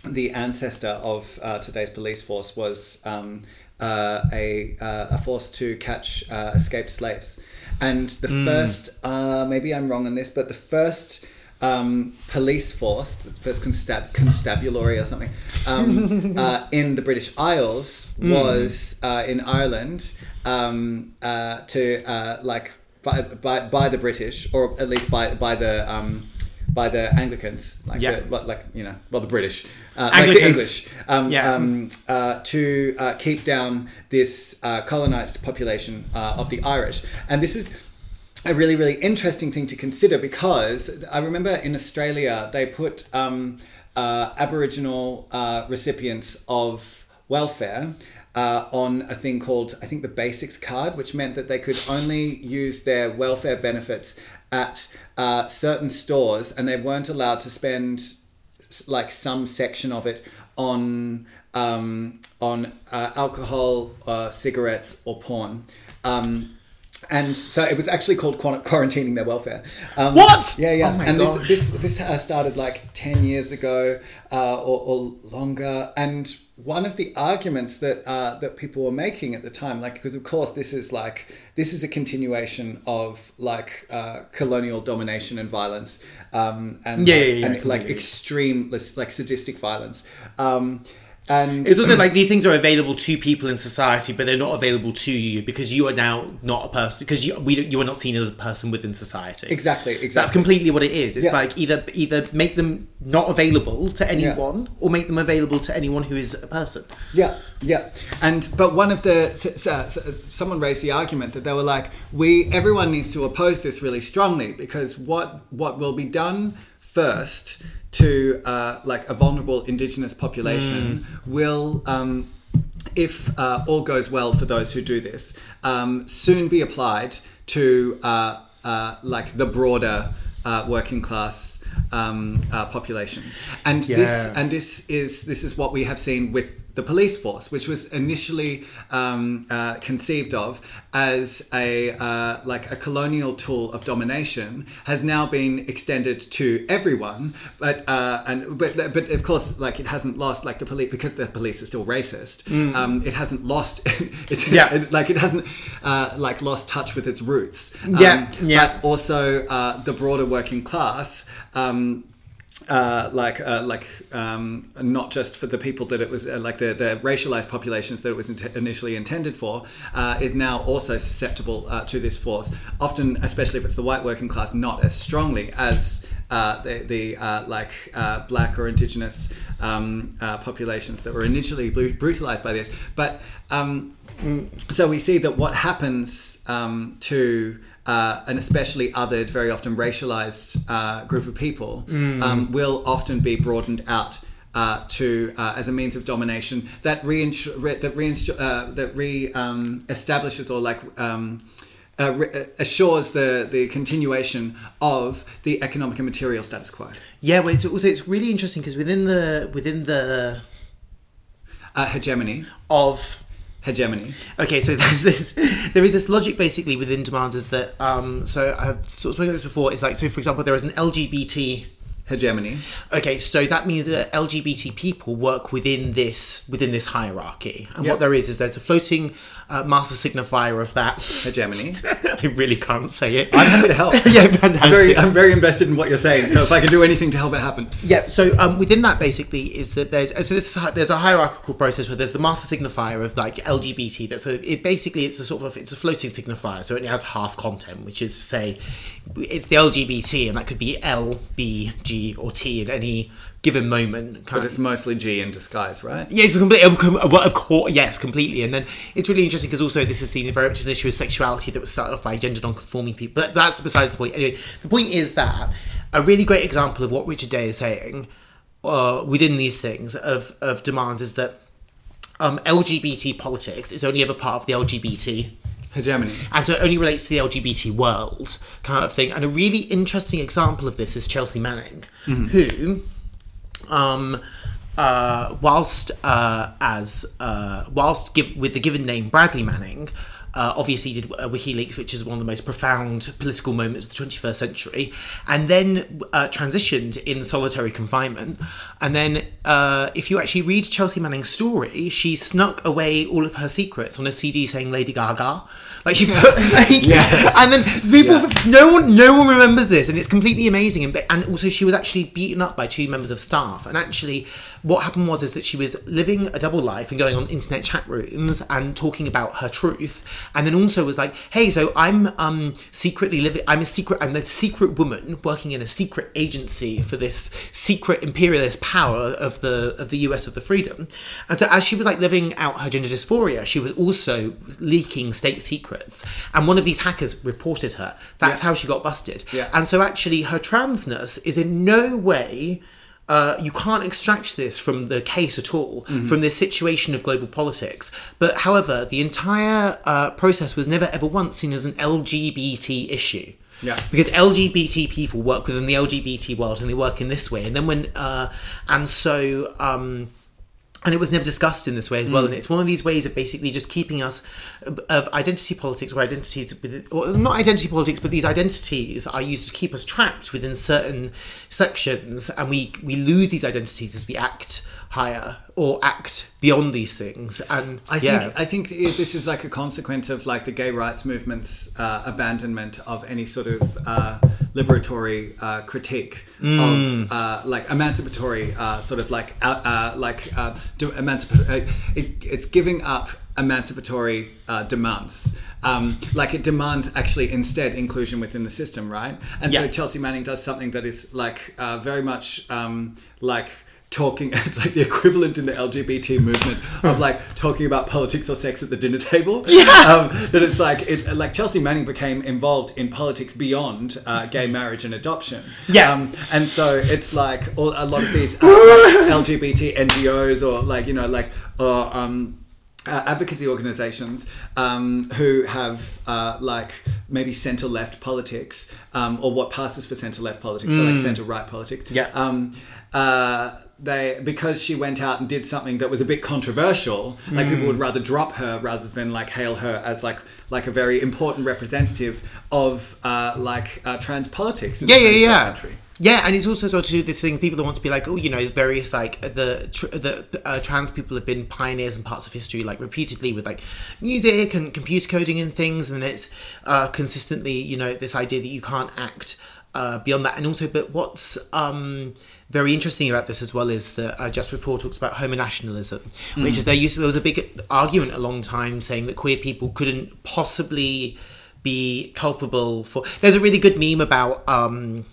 the ancestor of uh, today's police force was um, uh, a uh, a force to catch uh, escaped slaves. And the first, uh, maybe I'm wrong on this, but the first um, police force, the first constab- constabulary or something, um, uh, in the British Isles was uh, in Ireland um, uh, to uh, like by, by, by the British, or at least by by the um, by the Anglicans, like Yeah. the, like you know, well the British, uh, like the English, um, Yeah. um, uh, to uh, keep down this uh, colonized population uh, of the Irish, and this is. a really, really interesting thing to consider because I remember in Australia they put um, uh, Aboriginal uh, recipients of welfare. Uh, on a thing called, I think, the Basics card, which meant that they could only use their welfare benefits at uh, certain stores and they weren't allowed to spend like some section of it on um, on uh, alcohol, uh, cigarettes, or porn. Um, and so it was actually called quarantining their welfare. Um, What? Yeah, yeah. Oh and this gosh. this this uh, started like ten years ago uh, or, or longer. And one of the arguments that uh, that people were making at the time, like because of course this is like this is a continuation of like uh, colonial domination and violence, um, and Yeah, like, yeah, yeah, and, like extreme like sadistic violence. Um, and It's also like these things are available to people in society, but they're not available to you because you are now not a person because you we don't- you are not seen as a person within society. exactly, exactly. That's completely what it is. It's Yeah. like either either make them not available to anyone or make them available to anyone who is a person. Yeah, yeah, and but one of the s- s- uh, s- someone raised the argument that they were like, we everyone needs to oppose this really strongly because what what will be done first to uh, like a vulnerable indigenous population will. Um, if uh, all goes well for those who do this, um, soon be applied to uh, uh, like the broader uh, working class um, uh, population, and this and this is this is what we have seen with the police force, which was initially um, uh, conceived of as a uh, like a colonial tool of domination, has now been extended to everyone. But uh, and but but of course, like it hasn't lost like the police because the police are still racist. Um, it hasn't lost. it, Yeah. it- like it hasn't uh, like lost touch with its roots. Um, Yeah, yeah. But also uh, the broader working class. Um, uh, like uh, like um, not just for the people that it was uh, like the, the racialized populations that it was int- initially intended for uh, is now also susceptible uh, to this force. Often especially if it's the white working class not as strongly as uh, the, the like black or indigenous um, populations that were initially bru- brutalized by this. But um, so we see that what happens um, to uh, an especially othered, very often racialized uh, group of people um, will often be broadened out. Uh, to uh, as a means of domination that re, that reinsure, uh, that re um, establishes or like um, uh, re- assures the the continuation of the economic and material status quo. Yeah, well, it's also it's really interesting because within the within the Uh, hegemony, of hegemony. Okay, so there's this, there is this logic basically within demands is that um, so I've sort of spoken about this before. It's like so, for example, there is an LGBT. Hegemony. Okay, so that means that LGBT people work within this within this hierarchy, and Yep. what there is is there's a floating uh, master signifier of that. Hegemony. I really can't say it. I'm happy to help. yeah, fantastic. I'm very, I'm very invested in what you're saying. So if I can do anything to help it happen, Yeah, so um, within that basically is that there's so this is, there's a hierarchical process where there's the master signifier of like LGBT. That's a it basically it's a sort of it's a floating signifier, so it has half content, which is to say it's the LGBT, and that could be L, B, G, or T in any given moment. Kind but it's mostly G in disguise, right? yeah, it's completely of, well, of course, yes, completely. And then it's really interesting because also this is seen very much as an issue of sexuality that was started off by gender non-conforming people. But that's besides the point. Anyway, the point is that a really great example of what Richard Day is saying uh, within these things of of demands is that um, LGBT politics is only ever part of the LGBT Hegemony. and so it only relates to the LGBT world kind of thing. And a really interesting example of this is Chelsea Manning, who, um, uh, whilst uh, as uh, whilst give, with the given name Bradley Manning. Uh, obviously did uh, WikiLeaks, which is one of the most profound political moments of the 21st century, and then uh, transitioned in solitary confinement. And then, uh, if you actually read Chelsea Manning's story, she snuck away all of her secrets on a CD saying Lady Gaga. Like she put, like, Yes. and then people, no one, no one remembers this, and it's completely amazing. And, and also, she was actually beaten up by two members of staff. And actually, what happened was is that she was living a double life and going on internet chat rooms and talking about her truth. and then also was like, hey, so I'm um secretly living. I'm a secret. I'm the secret woman working in a secret agency for this secret imperialist power of the of the U.S. of the freedom. And so as she was like living out her gender dysphoria, she was also leaking state secrets. And one of these hackers reported her. That's Yeah. how she got busted. Yeah. And so actually, her transness is in no way. Uh, you can't extract this from the case at all, Mm-hmm. from this situation of global politics. But however, the entire uh, process was never ever once seen as an LGBT issue. Yeah. Because LGBT people work within the LGBT world and they work in this way. And then when, uh, and so, um, and it was never discussed in this way as well. And it's one of these ways of basically just keeping us of identity politics, or identities, with- or not identity politics, but these identities are used to keep us trapped within certain sections, and we we lose these identities as we act higher or act beyond these things. And I yeah. think I think this is like a consequence of like the gay rights movement's uh, abandonment of any sort of uh, liberatory uh, critique Mm. of uh, like emancipatory uh, sort of like uh, uh, like uh, do, emancip- it, it's giving up emancipatory uh, demands. Um, like it demands actually instead inclusion within the system, right? And so Chelsea Manning does something that is like uh, very much um, like talking it's like the equivalent in the lgbt movement of like talking about politics or sex at the dinner table yeah um, that it's like it like chelsea manning became involved in politics beyond uh, gay marriage and adoption Yeah. um, and so it's like all, a lot of these uh, like lgbt ngos or like you know like or um uh, advocacy organizations um, who have uh, like maybe center left politics um, or what passes for center left politics, so like center right politics. Yeah. Um, uh, they because she went out and did something that was a bit controversial, like people would rather drop her rather than like hail her as like like a very important representative of uh, like uh, trans politics. In yeah, the yeah, yeah. Century. Yeah, and it's also sort of to do this thing. People that want to be like, oh, you know, various like the tr- the uh, trans people have been pioneers in parts of history, like repeatedly with like music and computer coding and things, and it's uh, consistently, you know, this idea that you can't act uh, beyond that. And also, but what's um, very interesting about this as well is that uh, Jasbir Puar talks about homonationalism, which is there used to, there was a big argument a long time saying that queer people couldn't possibly be culpable for. There's a really good meme about um,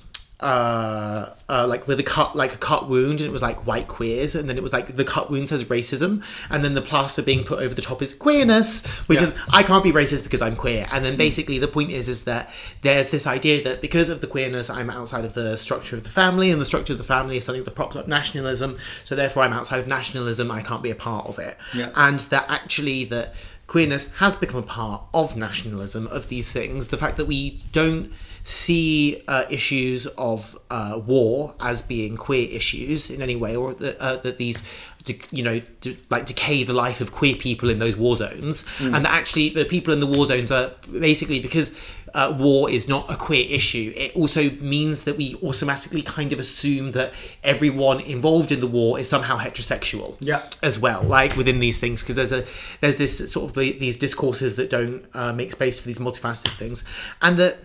uh, uh, like with a cut, like a cut wound, and it was like white queers, and then it was like the cut wound says racism, and then the plaster being put over the top is queerness, which Yeah. is I can't be racist because I'm queer. And then basically the point is is that there's this idea that because of the queerness, I'm outside of the structure of the family, and the structure of the family is something that props up nationalism. So therefore, I'm outside of nationalism. I can't be a part of it. Yeah. And that actually that queerness has become a part of nationalism of these things. The fact that we don't see uh, issues of uh, war as being queer issues in any way, or that, uh, that these, you know, de- like decay the life of queer people in those war zones, and that actually the people in the war zones are basically because uh, war is not a queer issue. It also means that we automatically kind of assume that everyone involved in the war is somehow heterosexual Yeah. as well like within these things because there's a there's this sort of the, these discourses that don't uh, make space for these multifaceted things and that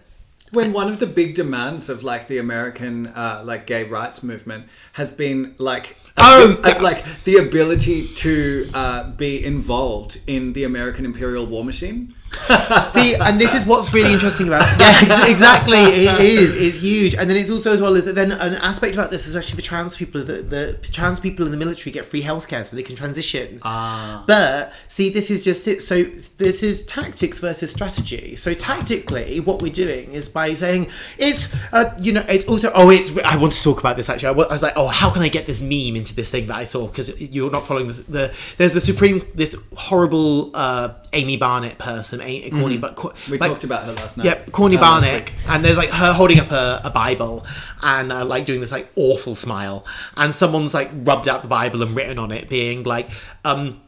when one of the big demands of like the American uh, like gay rights movement has been like Oh, like the ability to uh, be involved in the American imperial war machine. see and this is what's really interesting about yeah exactly it is it's huge. And then it's also as well is that then an aspect about this especially for trans people is that the trans people in the military get free healthcare so they can transition. Ah. but see this is just it so this is tactics versus strategy. So tactically what we're doing is by saying it's uh, you know it's also oh it's i want to talk about this actually. I I was like oh how can i get this meme into this thing that i saw? Because you're not following the, the there's the supreme this horrible uh Amy Barrett person a, Coney but co- Mm-hmm. We like- talked about her last night. Yep, Coney Uh, last and there's like her holding up a, a Bible and uh, like doing this like awful smile, and someone's like rubbed out the Bible and written on it, being like, um,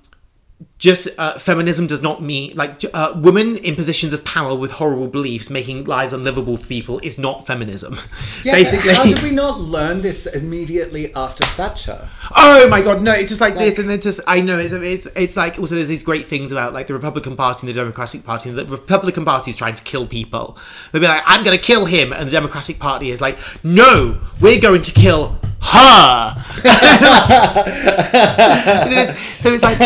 just uh, feminism does not mean like uh, women in positions of power with horrible beliefs making lives unlivable for people is not feminism. Yeah, Basically, how did we not learn this immediately after Thatcher? Oh my god, no! It's just like, this, and it's just I know it's it's it's like also there's these great things about like the Republican Party and the Democratic Party. And the Republican Party is trying to kill people. They'll be like, I'm going to kill him, and the Democratic Party is like, No, we're going to kill It is- so it's like,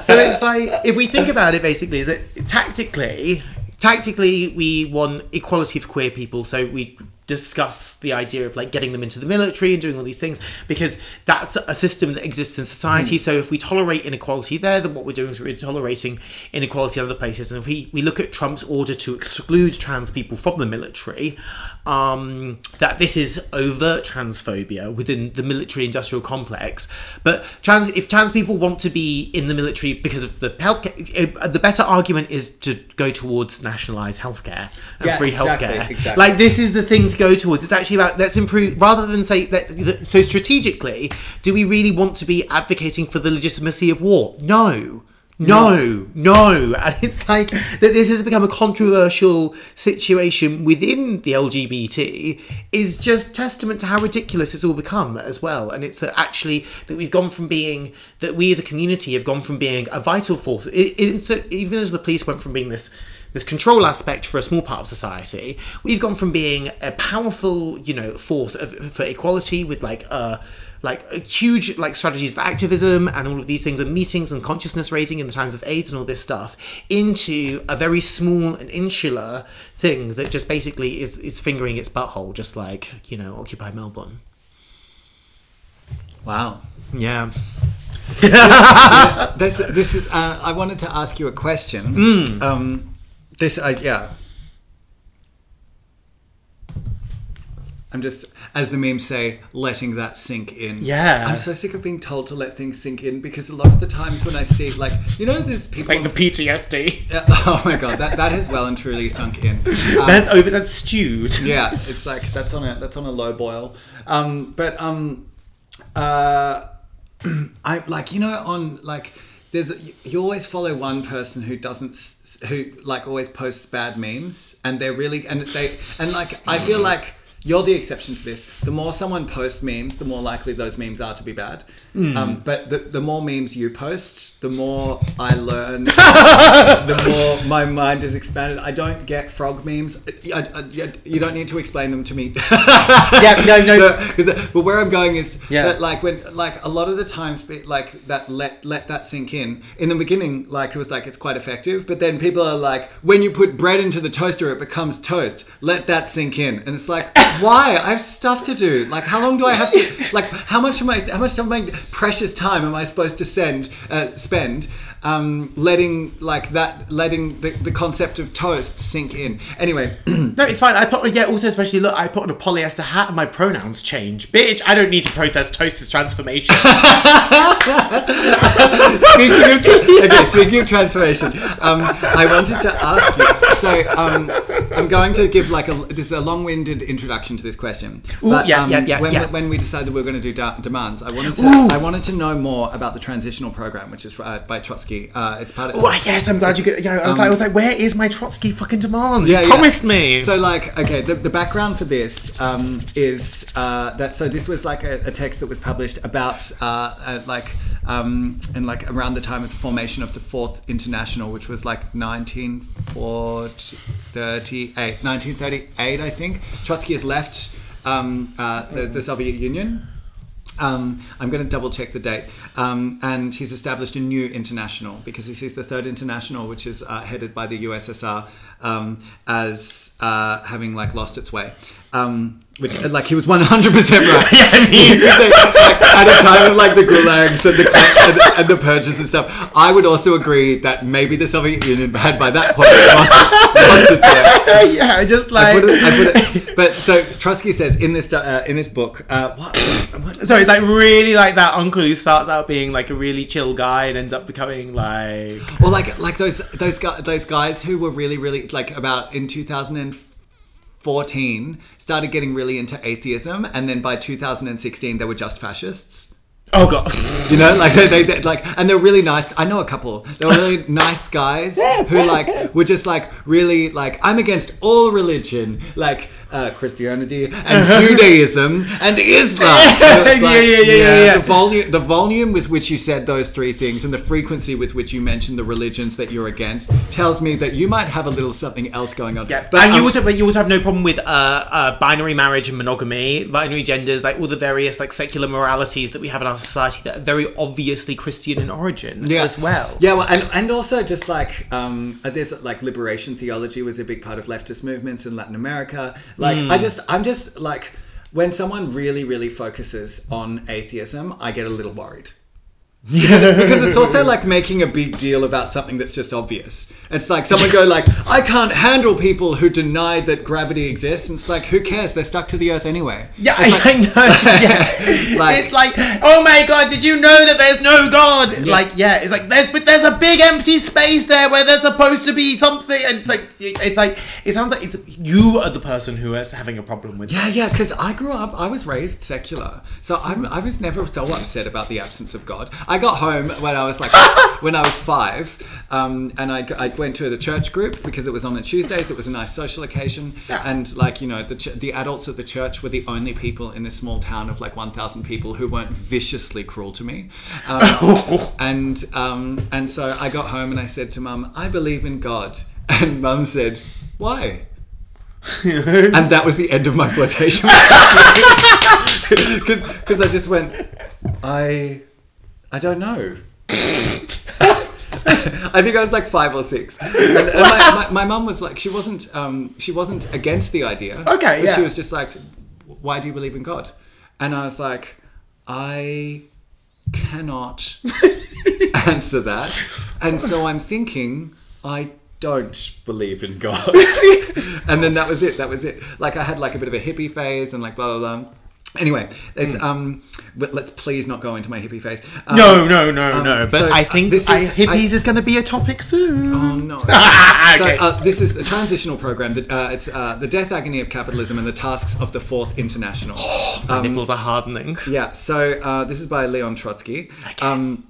so it's like if we think about it, basically, is that tactically, tactically we want equality for queer people. So we discuss the idea of like getting them into the military and doing all these things because that's a system that exists in society. Hmm. So if we tolerate inequality there, then what we're doing is we're tolerating inequality in other places. And if we, we look at Trump's order to exclude trans people from the military, um, that this is overt transphobia within the military industrial complex. But trans, if trans people want to be in the military because of the healthcare, uh, the better argument is to go towards nationalised healthcare and Yeah, free exactly, healthcare. exactly. Like this is the thing to go towards. It's actually about let's improve rather than say that. So strategically, do we really want to be advocating for the legitimacy of war? No. No, no, and it's like that. This has become a controversial situation within the LGBT. Is just testament to how ridiculous it's all become as well. And it's that actually that we've gone from being that we as a community have gone from being a vital force. It, it, so even as the police went from being this this control aspect for a small part of society, we've gone from being a powerful, you know, force of, for equality with like uh like a huge like strategies of activism and all of these things and meetings and consciousness raising in the times of AIDS and all this stuff into a very small and insular thing that just basically is is fingering its butthole, just like you know Occupy Melbourne. Wow. Yeah. This, this is. Uh, I wanted to ask you a question. Hmm. Um, this, uh, yeah. I'm just, as the memes say, letting that sink in. Yeah. I'm so sick of being told to let things sink in because a lot of the times when I see, like, you know, there's people. Like the PTSD. Yeah, oh my god, that, that has well and truly sunk in. Um, That's over. That's stewed. yeah, it's like that's on a that's on a low boil. Um, but um, uh, I like you know on like there's you always follow one person who doesn't who like always posts bad memes and they're really and they and like I feel like you're the exception to this. The more someone posts memes, the more likely those memes are to be bad. Um, but the, the more memes you post, the more I learn, the more my mind is expanded. I don't get frog memes. I, I- you don't need to explain them to me. Yeah, no, no. But, 'cause- but where I'm going is Yeah. that like when like a lot of the times like that let let that sink in. In the beginning, like it was like it's quite effective, but then people are like, when you put bread into the toaster, it becomes toast. Let that sink in, and it's like, why? I have stuff to do. Like, how long do I have to? Like, how much am I? How much of my precious time am I supposed to send uh, spend? Um, letting like that, letting the, the concept of toast sink in. Anyway, No, it's fine. I put yeah. Also, especially look, I put on a polyester hat and my pronouns change. Bitch, I don't need to process toast's transformation. speaking of, okay, speaking of transformation, um, I wanted to ask you. So, um, I'm going to give like a this is a long-winded introduction to this question. Ooh, yeah, yeah, yeah, when, yeah. when we decided we were going to do da- demands, I wanted to Ooh. I wanted to know more about the transitional program, which is uh, by Trotsky. Uh, it's part of. oh yes, I'm glad you get. Yeah, I was like, I was like, where is my Trotsky fucking demands? Yeah, you yeah. promised me. So, like, okay, the, the background for this um, is uh, that. So, this was like a, a text that was published about, uh, uh, like, um, and like around the time of the formation of the Fourth International, which was like 1938, 1938, I think. Trotsky has left um, uh, the, the Soviet Union. Um, I'm going to double check the date. Um, and he's established a new international because he sees the third international, which is uh, headed by the USSR, um, as uh, having like lost its way. Um, which like he was 100 percent right. Yeah, I mean- like, at a time of like the gulags and the, and, the, and the purges and stuff, I would also agree that maybe the Soviet Union had by that point lost, lost its yeah, I just I like. put it, I put it, but so Trotsky says in this uh, in this book, uh, what, what so it's like really like that uncle who starts out being like a really chill guy and ends up becoming like Or like like those those guys those guys who were really really like about in 2014 started getting really into atheism and then by 2016 they were just fascists. Oh god. You know, like they, they, they like, and they're really nice. I know a couple. They were really nice guys who like were just like really like I'm against all religion, like uh, Christianity and Judaism and Islam. And it's Yeah, yeah, yeah, yeah, yeah. The volume, the volume with which you said those three things, and the frequency with which you mentioned the religions that you're against, tells me that you might have a little something else going on. Yeah, but and you um, also but you also have no problem with uh, uh, binary marriage and monogamy, binary genders, like all the various like secular moralities that we have in our society that are very obviously Christian in origin as well. Yeah, well, and, and also just like um, there's like liberation theology was a big part of leftist movements in Latin America. Like, Hmm. I just, I'm just like, when someone really, really focuses on atheism, I get a little worried. Because, because it's also like making a big deal about something that's just obvious. It's like someone go like, I can't handle people who deny that gravity exists. And it's like, who cares? They're stuck to the earth anyway. Yeah, It's like- I, I know. Yeah. Like- it's like, oh my god, did you know that there's no God? Like, yeah, it's like there's but there's a big empty space there where there's supposed to be something, and it's like it's like it sounds like it's you are the person who is having a problem with. Yeah, this. yeah, because I grew up, I was raised secular. So I'm, I was never so upset about the absence of God. I got home when I was like, when I was five, um, and I, I went to the church group because it was on a Tuesdays. It was a nice social occasion. Yeah. And like, you know, the, ch- the adults at the church were the only people in this small town of like 1,000 people who weren't viciously cruel to me. Um, and, um, and so I got home and I said to mum, I believe in God. And mum said, why? and that was the end of my flirtation because I just went I I don't know I think I was like five or six and, and my, my, my mum was like she wasn't um, she wasn't against the idea Okay, but she was just like why do you believe in God and I was like I cannot answer that and so I'm thinking I don't believe in God and then that was it. That was it. Like I had like a bit of a hippie phase and like blah blah blah. Anyway, it's um, but let's please not go into my hippie phase. Um, No, no, no, no. But so, I uh, think this I, is- hippies is going to be a topic soon. Oh no! Okay. So uh, this is the transitional program. That uh, it's uh, the death agony of capitalism and the tasks of the Fourth International. My nipples are hardening. Yeah, so uh, this is by Leon Trotsky. Um,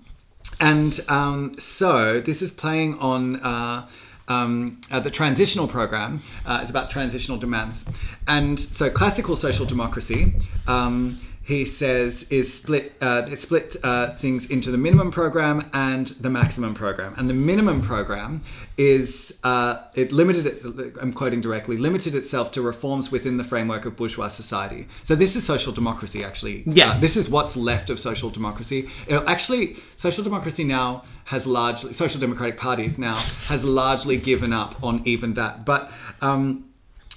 and um, so this is playing on uh, um, uh, the transitional program. Uh, it's about transitional demands. And so classical social democracy. Um, he says is split uh, it split uh, things into the minimum program and the maximum program. And the minimum program is uh, it limited it, I'm quoting directly limited itself to reforms within the framework of bourgeois society. So this is social democracy actually. Yeah. Uh, this is what's left of social democracy. Uh, actually social democracy now has largely social democratic parties now has largely given up on even that. But um,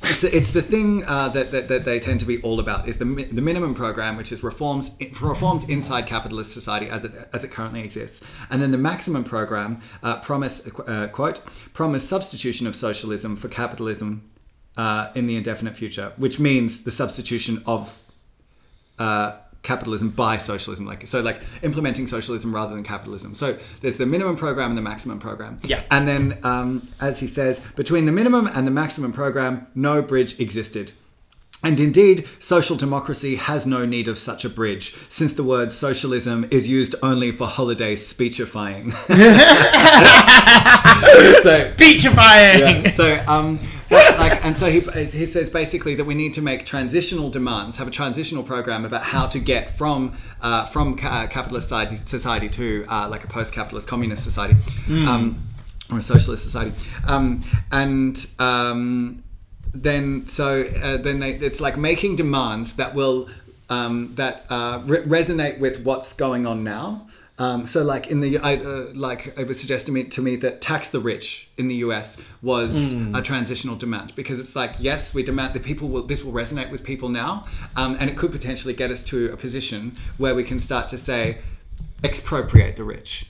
it's the, it's the thing uh, that, that, that they tend to be all about is the, the minimum program, which is reforms reforms inside capitalist society as it as it currently exists, and then the maximum program uh, promise uh, quote promise substitution of socialism for capitalism uh, in the indefinite future, which means the substitution of uh, capitalism by socialism like so like implementing socialism rather than capitalism so there's the minimum program and the maximum program Yeah. and then um, as he says between the minimum and the maximum program no bridge existed and indeed, social democracy has no need of such a bridge, since the word socialism is used only for holiday speechifying. so, Speechifying. yeah. So, um, but, like, and so he, he says basically that we need to make transitional demands, have a transitional program about how to get from uh, from ca- uh, capitalist society, to uh, like a post-capitalist communist society. Um, or a socialist society, um, and um, then so uh, then they, it's like making demands that will um, that uh, re- resonate with what's going on now. Um, so like in the I, uh, like it was suggested to me, to me that tax the rich in the US was a transitional demand because it's like yes we demand that people will this will resonate with people now um, and it could potentially get us to a position where we can start to say expropriate the rich.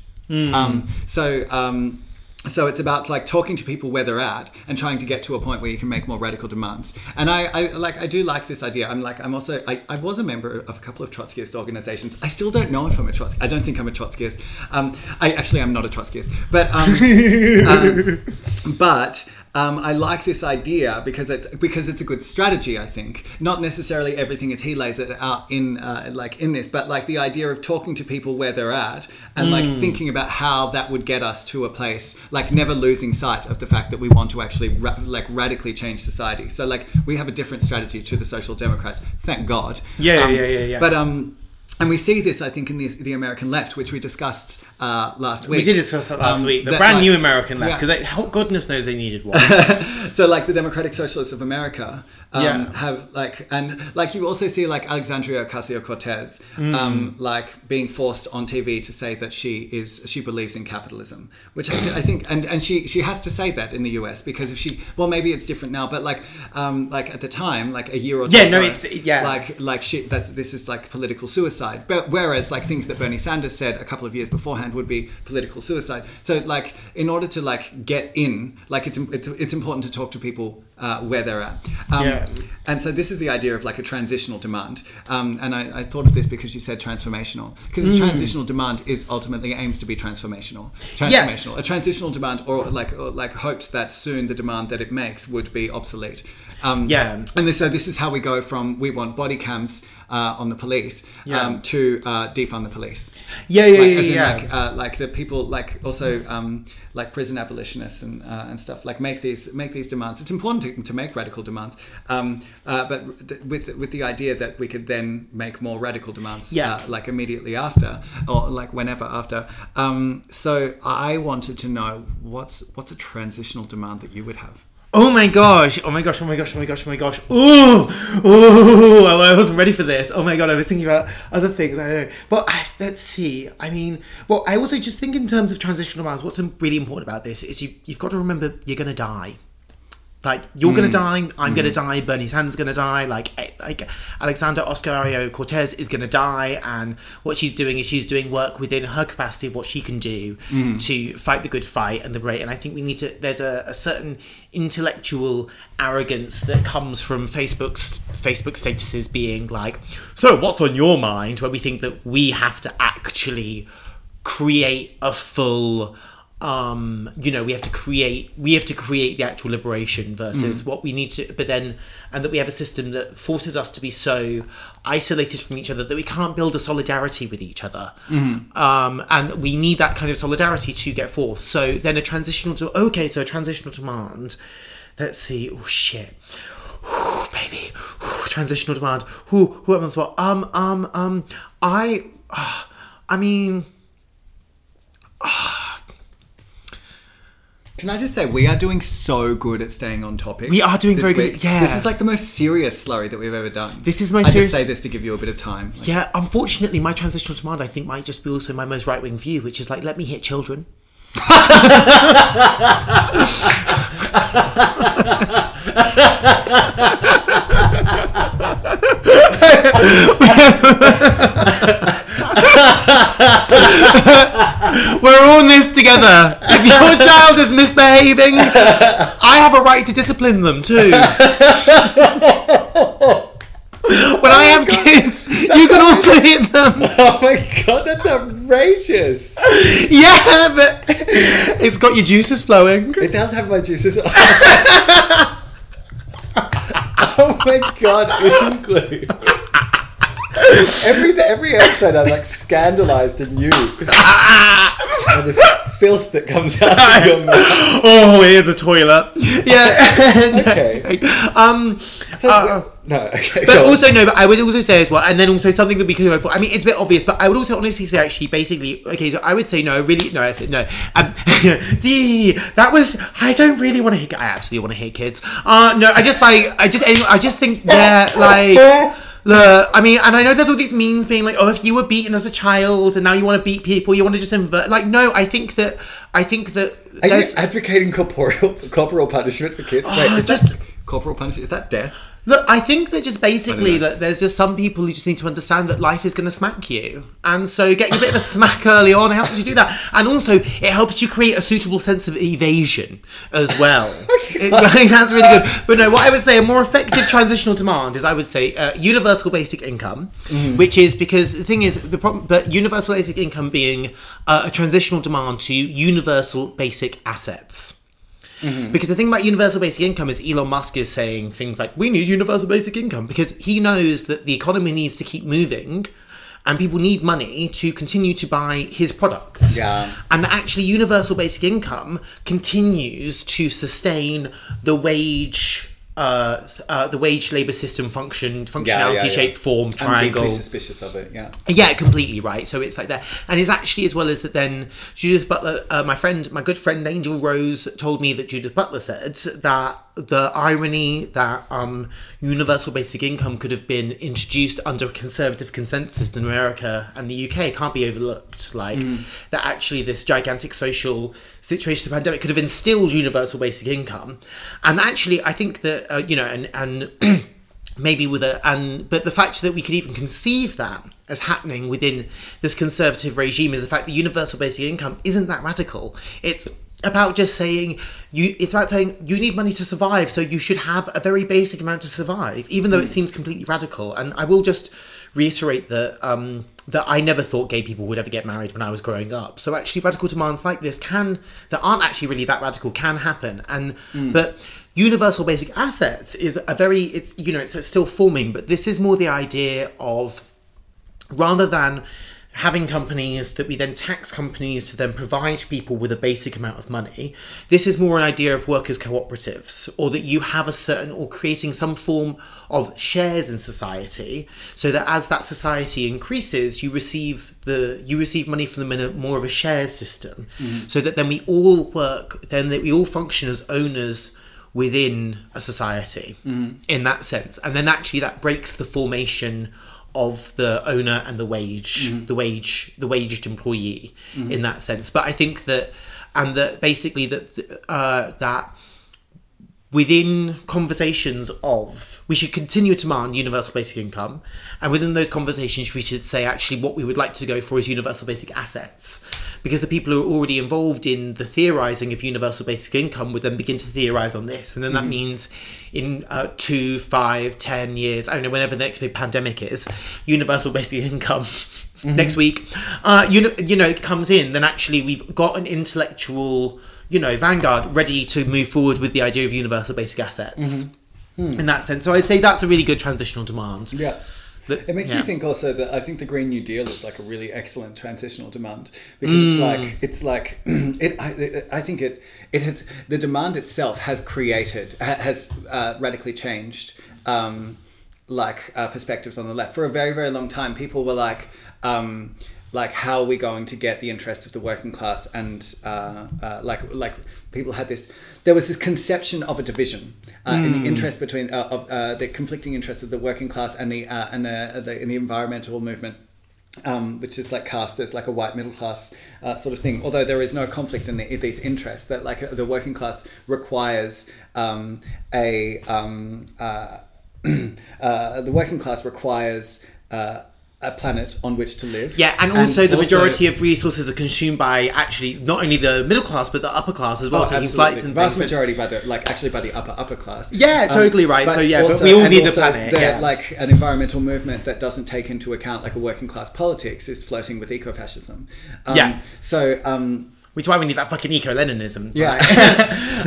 Um, so um, so it's about like talking to people where they're at and trying to get to a point where you can make more radical demands. And I, I like I do like this idea. I'm like I'm also I, I was a member of a couple of Trotskyist organizations. I still don't know if I'm a Trotsky. I don't think I'm a Trotskyist. Um, I actually I'm not a Trotskyist, but um, um, but um, I like this idea because it's because it's a good strategy. I think not necessarily everything as he lays it out in uh, like in this, but like the idea of talking to people where they're at and like thinking about how that would get us to a place like never losing sight of the fact that we want to actually ra- like radically change society. So like we have a different strategy to the Social Democrats. Thank God. Yeah, Um, yeah, yeah, yeah. But um. And we see this, I think, in the, the American left, which we discussed uh, last week. We did discuss that last Um, week. The that, brand like- new American left, Yeah. because goodness knows they needed one. so like the Democratic Socialists of America um, Yeah. have like and like you also see like Alexandria Ocasio Cortez Mm. um, like being forced on TV to say that she is she believes in capitalism, which I, I think and and she she has to say that in the US because if she well maybe it's different now, but like um, like at the time like a year or two Yeah, no, ago, it's- yeah. like like she that's this is like political suicide. But whereas like things that Bernie Sanders said a couple of years beforehand would be political suicide. So like in order to like get in, like it's it's, it's important to talk to people uh, where they're at. Um, Yeah. And so this is the idea of like a transitional demand. Um, and I, I thought of this because you said transformational. Because Mm. transitional demand is ultimately aims to be transformational. Transformational. A transitional demand or like or like hopes that soon the demand that it makes would be obsolete. Um, Yeah. and this, so this is how we go from we want body cams uh, on the police Yeah. um, to uh, defund the police. Yeah, yeah, like, yeah, yeah. Like, uh, like the people, like also um, like prison abolitionists and uh, and stuff. Like make these make these demands. It's important to, to make radical demands, um, uh, but th- with with the idea that we could then make more radical demands, Yeah. uh, like immediately after or like whenever after. Um, so I wanted to know what's what's a transitional demand that you would have. Oh my gosh! Oh my gosh! Oh my gosh! Oh my gosh! Oh my gosh! Ooh! Ooh! I wasn't ready for this. Oh my god! I was thinking about other things. I don't know. But ah, let's see. I mean, well, I also just think in terms of transitional demands. What's really important about this is you, you've got to remember you're going to die. Like you're gonna mm. die, I'm gonna mm. die, Bernie Sanders gonna die, like eh, like Alexandria Ocasio-Cortez is gonna die, and what she's doing is she's doing work within her capacity of what she can do mm. to fight the good fight and liberate. And I think we need to. There's a, a certain intellectual arrogance that comes from Facebook's Facebook statuses being like, "So what's on your mind?" Where we think that we have to actually create a full um you know we have to create we have to create the actual liberation versus what we need to but then and that we have a system that forces us to be so isolated from each other that we can't build a solidarity with each other. Um and we need that kind of solidarity to get forth. So then a transitional to okay so a transitional demand. Let's see. Oh shit. Whew, baby. Whew, transitional demand. Who who am I um um um i uh, i mean Can I just say we are doing so good at staying on topic. We are doing very good, yeah. This is like the most serious slurry that we've ever done. This is most I serious- just say this to give you a bit of time. Like, Yeah, unfortunately, my transitional demand, I think, might just be also my most right wing view, which is like, let me hit children. We're all in this together. If your child is misbehaving, I have a right to discipline them too. When I have oh kids, you can also hit them. Oh my god, that's outrageous! Yeah, but it's got your juices flowing. It does have my juices. oh my god, isn't glue? Every day, every episode, I'm like scandalized anew. and the filth that comes out of your mouth. Oh, here's a toilet. Yeah. Okay. um, So, Uh, no, okay. but go on. also no, but I would also say as well, and then also something that we can go for. I mean, it's a bit obvious, but I would also honestly say actually, basically, okay, so I would say no, really, no, I- no. Um, D, that was. I don't really want to hit. I absolutely want to hit kids. Uh, no, I just like, I just, I just think they're like. Look, I mean, and I know there's all these memes being like, oh, if you were beaten as a child and now you want to beat people, you want to just invert. Like, no, I think that, I think that Are you advocating corporeal corporal punishment for kids? Oh, Wait, Oh, is just- that corporal punishment? Is that death? Look, I think that just basically that there's just some people who just need to understand that life is going to smack you, and so getting a bit of a smack early on helps you do that, and also it helps you create a suitable sense of evasion as well. It- like, that's really good. But no, what I would say a more effective transitional demand is I would say uh, universal basic income, which is because the thing is the problem, but universal basic income being uh, a transitional demand to universal basic assets. Mm-hmm. Because the thing about universal basic income is Elon Musk is saying things like, we need universal basic income because he knows that the economy needs to keep moving and people need money to continue to buy his products. Yeah. And that actually universal basic income continues to sustain the wage. Uh, uh, the wage labor system function functionality yeah. shape form I'm triangle deeply suspicious of it. Yeah. yeah, completely right. So it's like that, and it's actually as well as that. Then Judith Butler, uh, my friend, my good friend Angel Rose, told me that Judith Butler said that the irony that um, universal basic income could have been introduced under a conservative consensus in America and the UK can't be overlooked. Like that, actually, this gigantic social situation, the pandemic, could have instilled universal basic income, and actually, I think that uh, you know, and and. maybe with a and but the fact that we could even conceive that as happening within this conservative regime is the fact that universal basic income isn't that radical it's about just saying you it's about saying you need money to survive so you should have a very basic amount to survive even though it seems completely radical and i will just reiterate that um that I never thought gay people would ever get married when I was growing up. So actually radical demands like this can that aren't actually really that radical can happen. And but universal basic assets is a very it's you know it's, it's still forming, but this is more the idea of rather than having companies that we then tax companies to then provide people with a basic amount of money. This is more an idea of workers cooperatives or that you have a certain or creating some form of shares in society so that as that society increases you receive the you receive money from them in a more of a share system. Mm-hmm. So that then we all work then that we all function as owners within a society mm-hmm. in that sense. And then actually that breaks the formation of the owner and the wage the wage the waged employee in that sense. But i think that and that basically that uh, that within conversations of we should continue to demand universal basic income and within those conversations we should say actually what we would like to go for is universal basic assets. Because the people who are already involved in the theorizing of universal basic income would then begin to theorize on this. And then that means in uh, two five ten years i don't know whenever the next big pandemic is universal basic income next week uh, you know you know it comes in then actually we've got an intellectual you know vanguard ready to move forward with the idea of universal basic assets in that sense so i'd say that's a really good transitional demand Yeah. That- It makes yeah. me think also that I think the Green New Deal is like a really excellent transitional demand because it's like it's like it. I, I think it it has the demand itself has created has uh, radically changed um, like uh, perspectives on the left for a very very long time. People were like. Um, like how are we going to get the interests of the working class and uh, uh, like like people had this there was this conception of a division uh, in the interest between uh, of uh, the conflicting interests of the working class and the uh, and the, the in the environmental movement um, which is like cast as like a white middle class uh, sort of thing. Although there is no conflict in, the, in these interests, that like the working class requires um, a um, uh, uh, the working class requires. A planet on which to live. yeah and also the majority of resources are consumed by actually not only the middle class but the upper class as well Oh, taking absolutely. flights and the vast things. majority by the like actually by the upper upper class. Um, Yeah, totally right. So, yeah, but we all need the planet, yeah. like an environmental movement that doesn't take into account like a working class politics is flirting with ecofascism. Um, Yeah. So um, which is why we need that fucking eco-leninism yeah.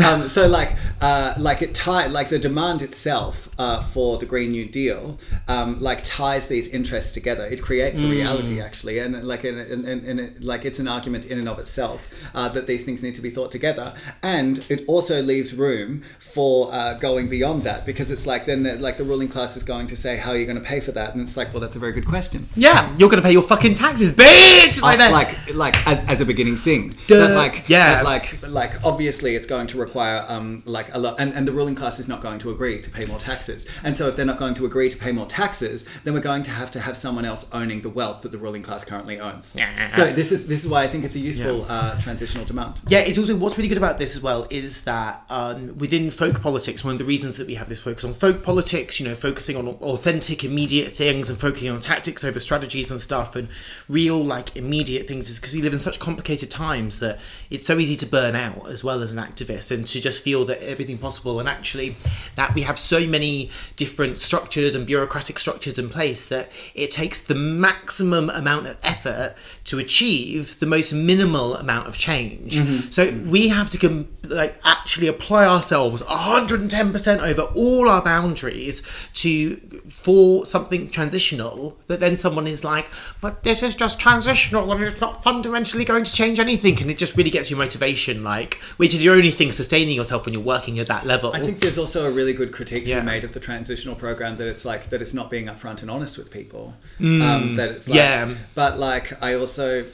um, so like uh, like it tie like the demand itself uh, for the Green New Deal um, like ties these interests together. It creates a Mm. reality actually, and like in, in, in, in it, like it's an argument in and of itself uh, that these things need to be thought together, and it also leaves room for uh, going beyond that because it's like then the, like the ruling class is going to say how are you going to pay for that, and it's like well that's a very good question. yeah you're gonna pay your fucking taxes bitch like that like like as, as a beginning thing Duh. But like Yeah. but like like obviously it's going to require um like a lot and, and the ruling class is not going to agree to pay more taxes and so if they're not going to agree to pay more taxes then we're going to have to have someone else owning the wealth that the ruling class currently owns Yeah. so this is this is why I think it's a useful uh, transitional demand Yeah, it's also what's really good about this as well is that um, within folk politics, one of the reasons that we have this focus on folk politics, you know, focusing on authentic, immediate things and focusing on tactics over strategies and stuff, and real like immediate things, is because we live in such complicated times that that it's so easy to burn out as well as an activist and to just feel that everything possible. And actually that we have so many different structures and bureaucratic structures in place that it takes the maximum amount of effort to achieve the most minimal amount of change. So we have to com- like actually apply ourselves 110% over all our boundaries to for something transitional that then someone is like but this is just transitional and it's not fundamentally going to change anything and it just really gets your motivation like which is your only thing sustaining yourself when you're working at that level I think there's also a really good critique to Yeah. be made of the transitional program that it's like that it's not being upfront and honest with people. Um, that it's like, Yeah. But like, I also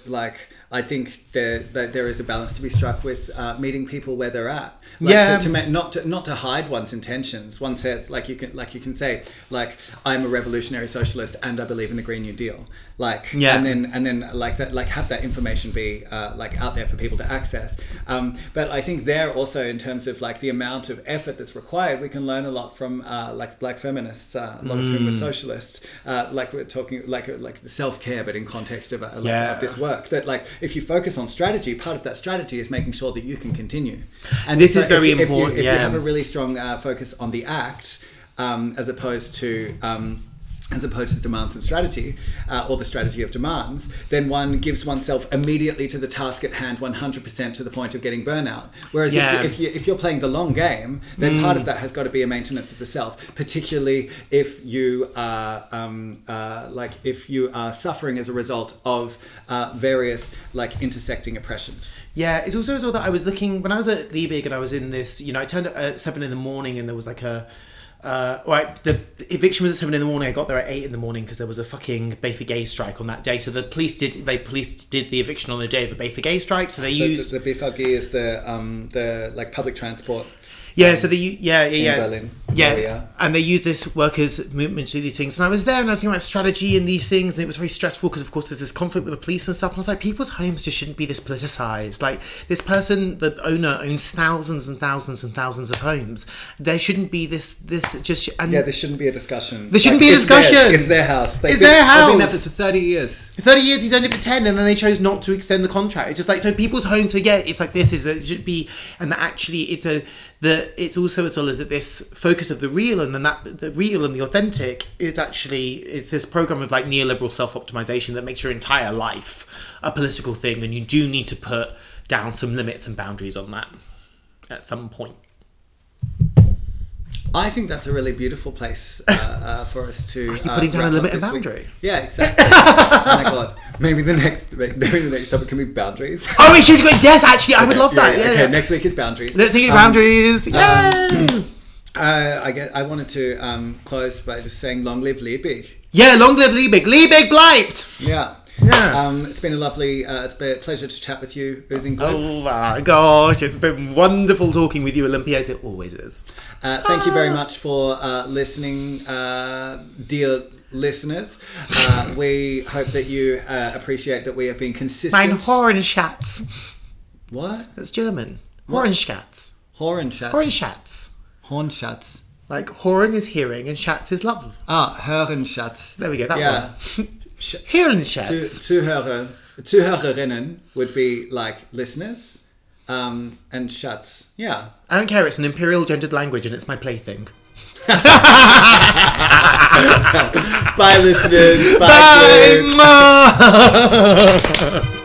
like. I think there that there is a balance to be struck with uh, meeting people where they're at. Like Yeah. To, to ma- not to not to hide one's intentions. One says like you can like you can say like I'm a revolutionary socialist and I believe in the Green New Deal. Like Yeah. and then and then like that like have that information be uh, like out there for people to access. Um, but I think there also in terms of like the amount of effort that's required, we can learn a lot from uh, like black feminists, uh, a lot of whom Mm. are socialists. Uh, like we're talking like like self care, but in context of, uh, like, Yeah. of this work. That like if you focus on strategy, part of that strategy is making sure that you can continue. And This so is very if you, if you- important, If you, have a really strong uh, focus on the act, um, as opposed to um, as opposed to demands and strategy, uh, or the strategy of demands, then one gives oneself immediately to the task at hand, one hundred percent to the point of getting burnout. Whereas Yeah. Mm. if, if, you, if you're playing the long game, then part of that has got to be a maintenance of the self, particularly if you are um, uh, like if you are suffering as a result of uh, various like intersecting oppressions. Yeah, it's also as well that I was looking when I was at Liebig and I was in this. You know, I turned up at seven in the morning and there was like a. Uh, right, the eviction was at seven in the morning. I got there at eight in the morning because there was a fucking BVG strike on that day. So the police did they police did the eviction on the day of the BVG strike. So they So used the, the BVG is the um, the like public transport yeah. Um, so they yeah yeah yeah Berlin. yeah, yeah. and they use this workers movement to do these things. And I was there and I was thinking about strategy and these things, and it was very stressful because, of course, there's this conflict with the police and stuff. And I was like, people's homes just shouldn't be this politicized. Like this person, the owner, owns thousands and thousands and thousands of homes. There shouldn't be this this just and Yeah, there shouldn't be a discussion. There shouldn't be a it's theirs, discussion. it's their house. They've It's been, their They've been there for thirty years. 30 years he's owned it for 10 and then they chose not to extend the contract it's just like so people's homes so yeah it's like this is it should be and that actually it's a the it's also as well as that this focus of the real and then that the real and the authentic is actually it's this program of like neoliberal self-optimization that makes your entire life a political thing and you do need to put down some limits and boundaries on that at some point I think that's a really beautiful place uh, uh, for us to. Are you uh, putting down a limit and this week. boundary? Yeah, exactly. oh my god, maybe the next maybe the next topic can be boundaries. oh it should go yes actually I would love that yeah, okay, yeah. next week is boundaries. let's see Um, boundaries Yay! Uh, I get. I wanted to um, close by just saying, "Long live Liebig." yeah long live Liebig Liebig bleibt Yeah. Yeah. Um, it's been a lovely. Uh, it's been a pleasure to chat with you, Oozing. Oh my gosh, it's been wonderful talking with you, Olympiads. It always is. Uh, thank you very much for uh, listening, uh, dear listeners. Uh, we hope that you uh, appreciate that we have been consistent. Mein Hornschatz. What? That's German. Hornschatz. Hornschatz. Hornschatz. Hornschatz. Like Horn is hearing and Schatz is love. Ah, Hörenschatz. There we go, that Yeah. one. Sch- Hirnschatz. Zu- Zuhörer, Zuhörerinnen would be like listeners. Um, and Schatz. Yeah. I don't care, it's an imperial gendered language and it's my plaything. Bye, listeners. Bye. Bye!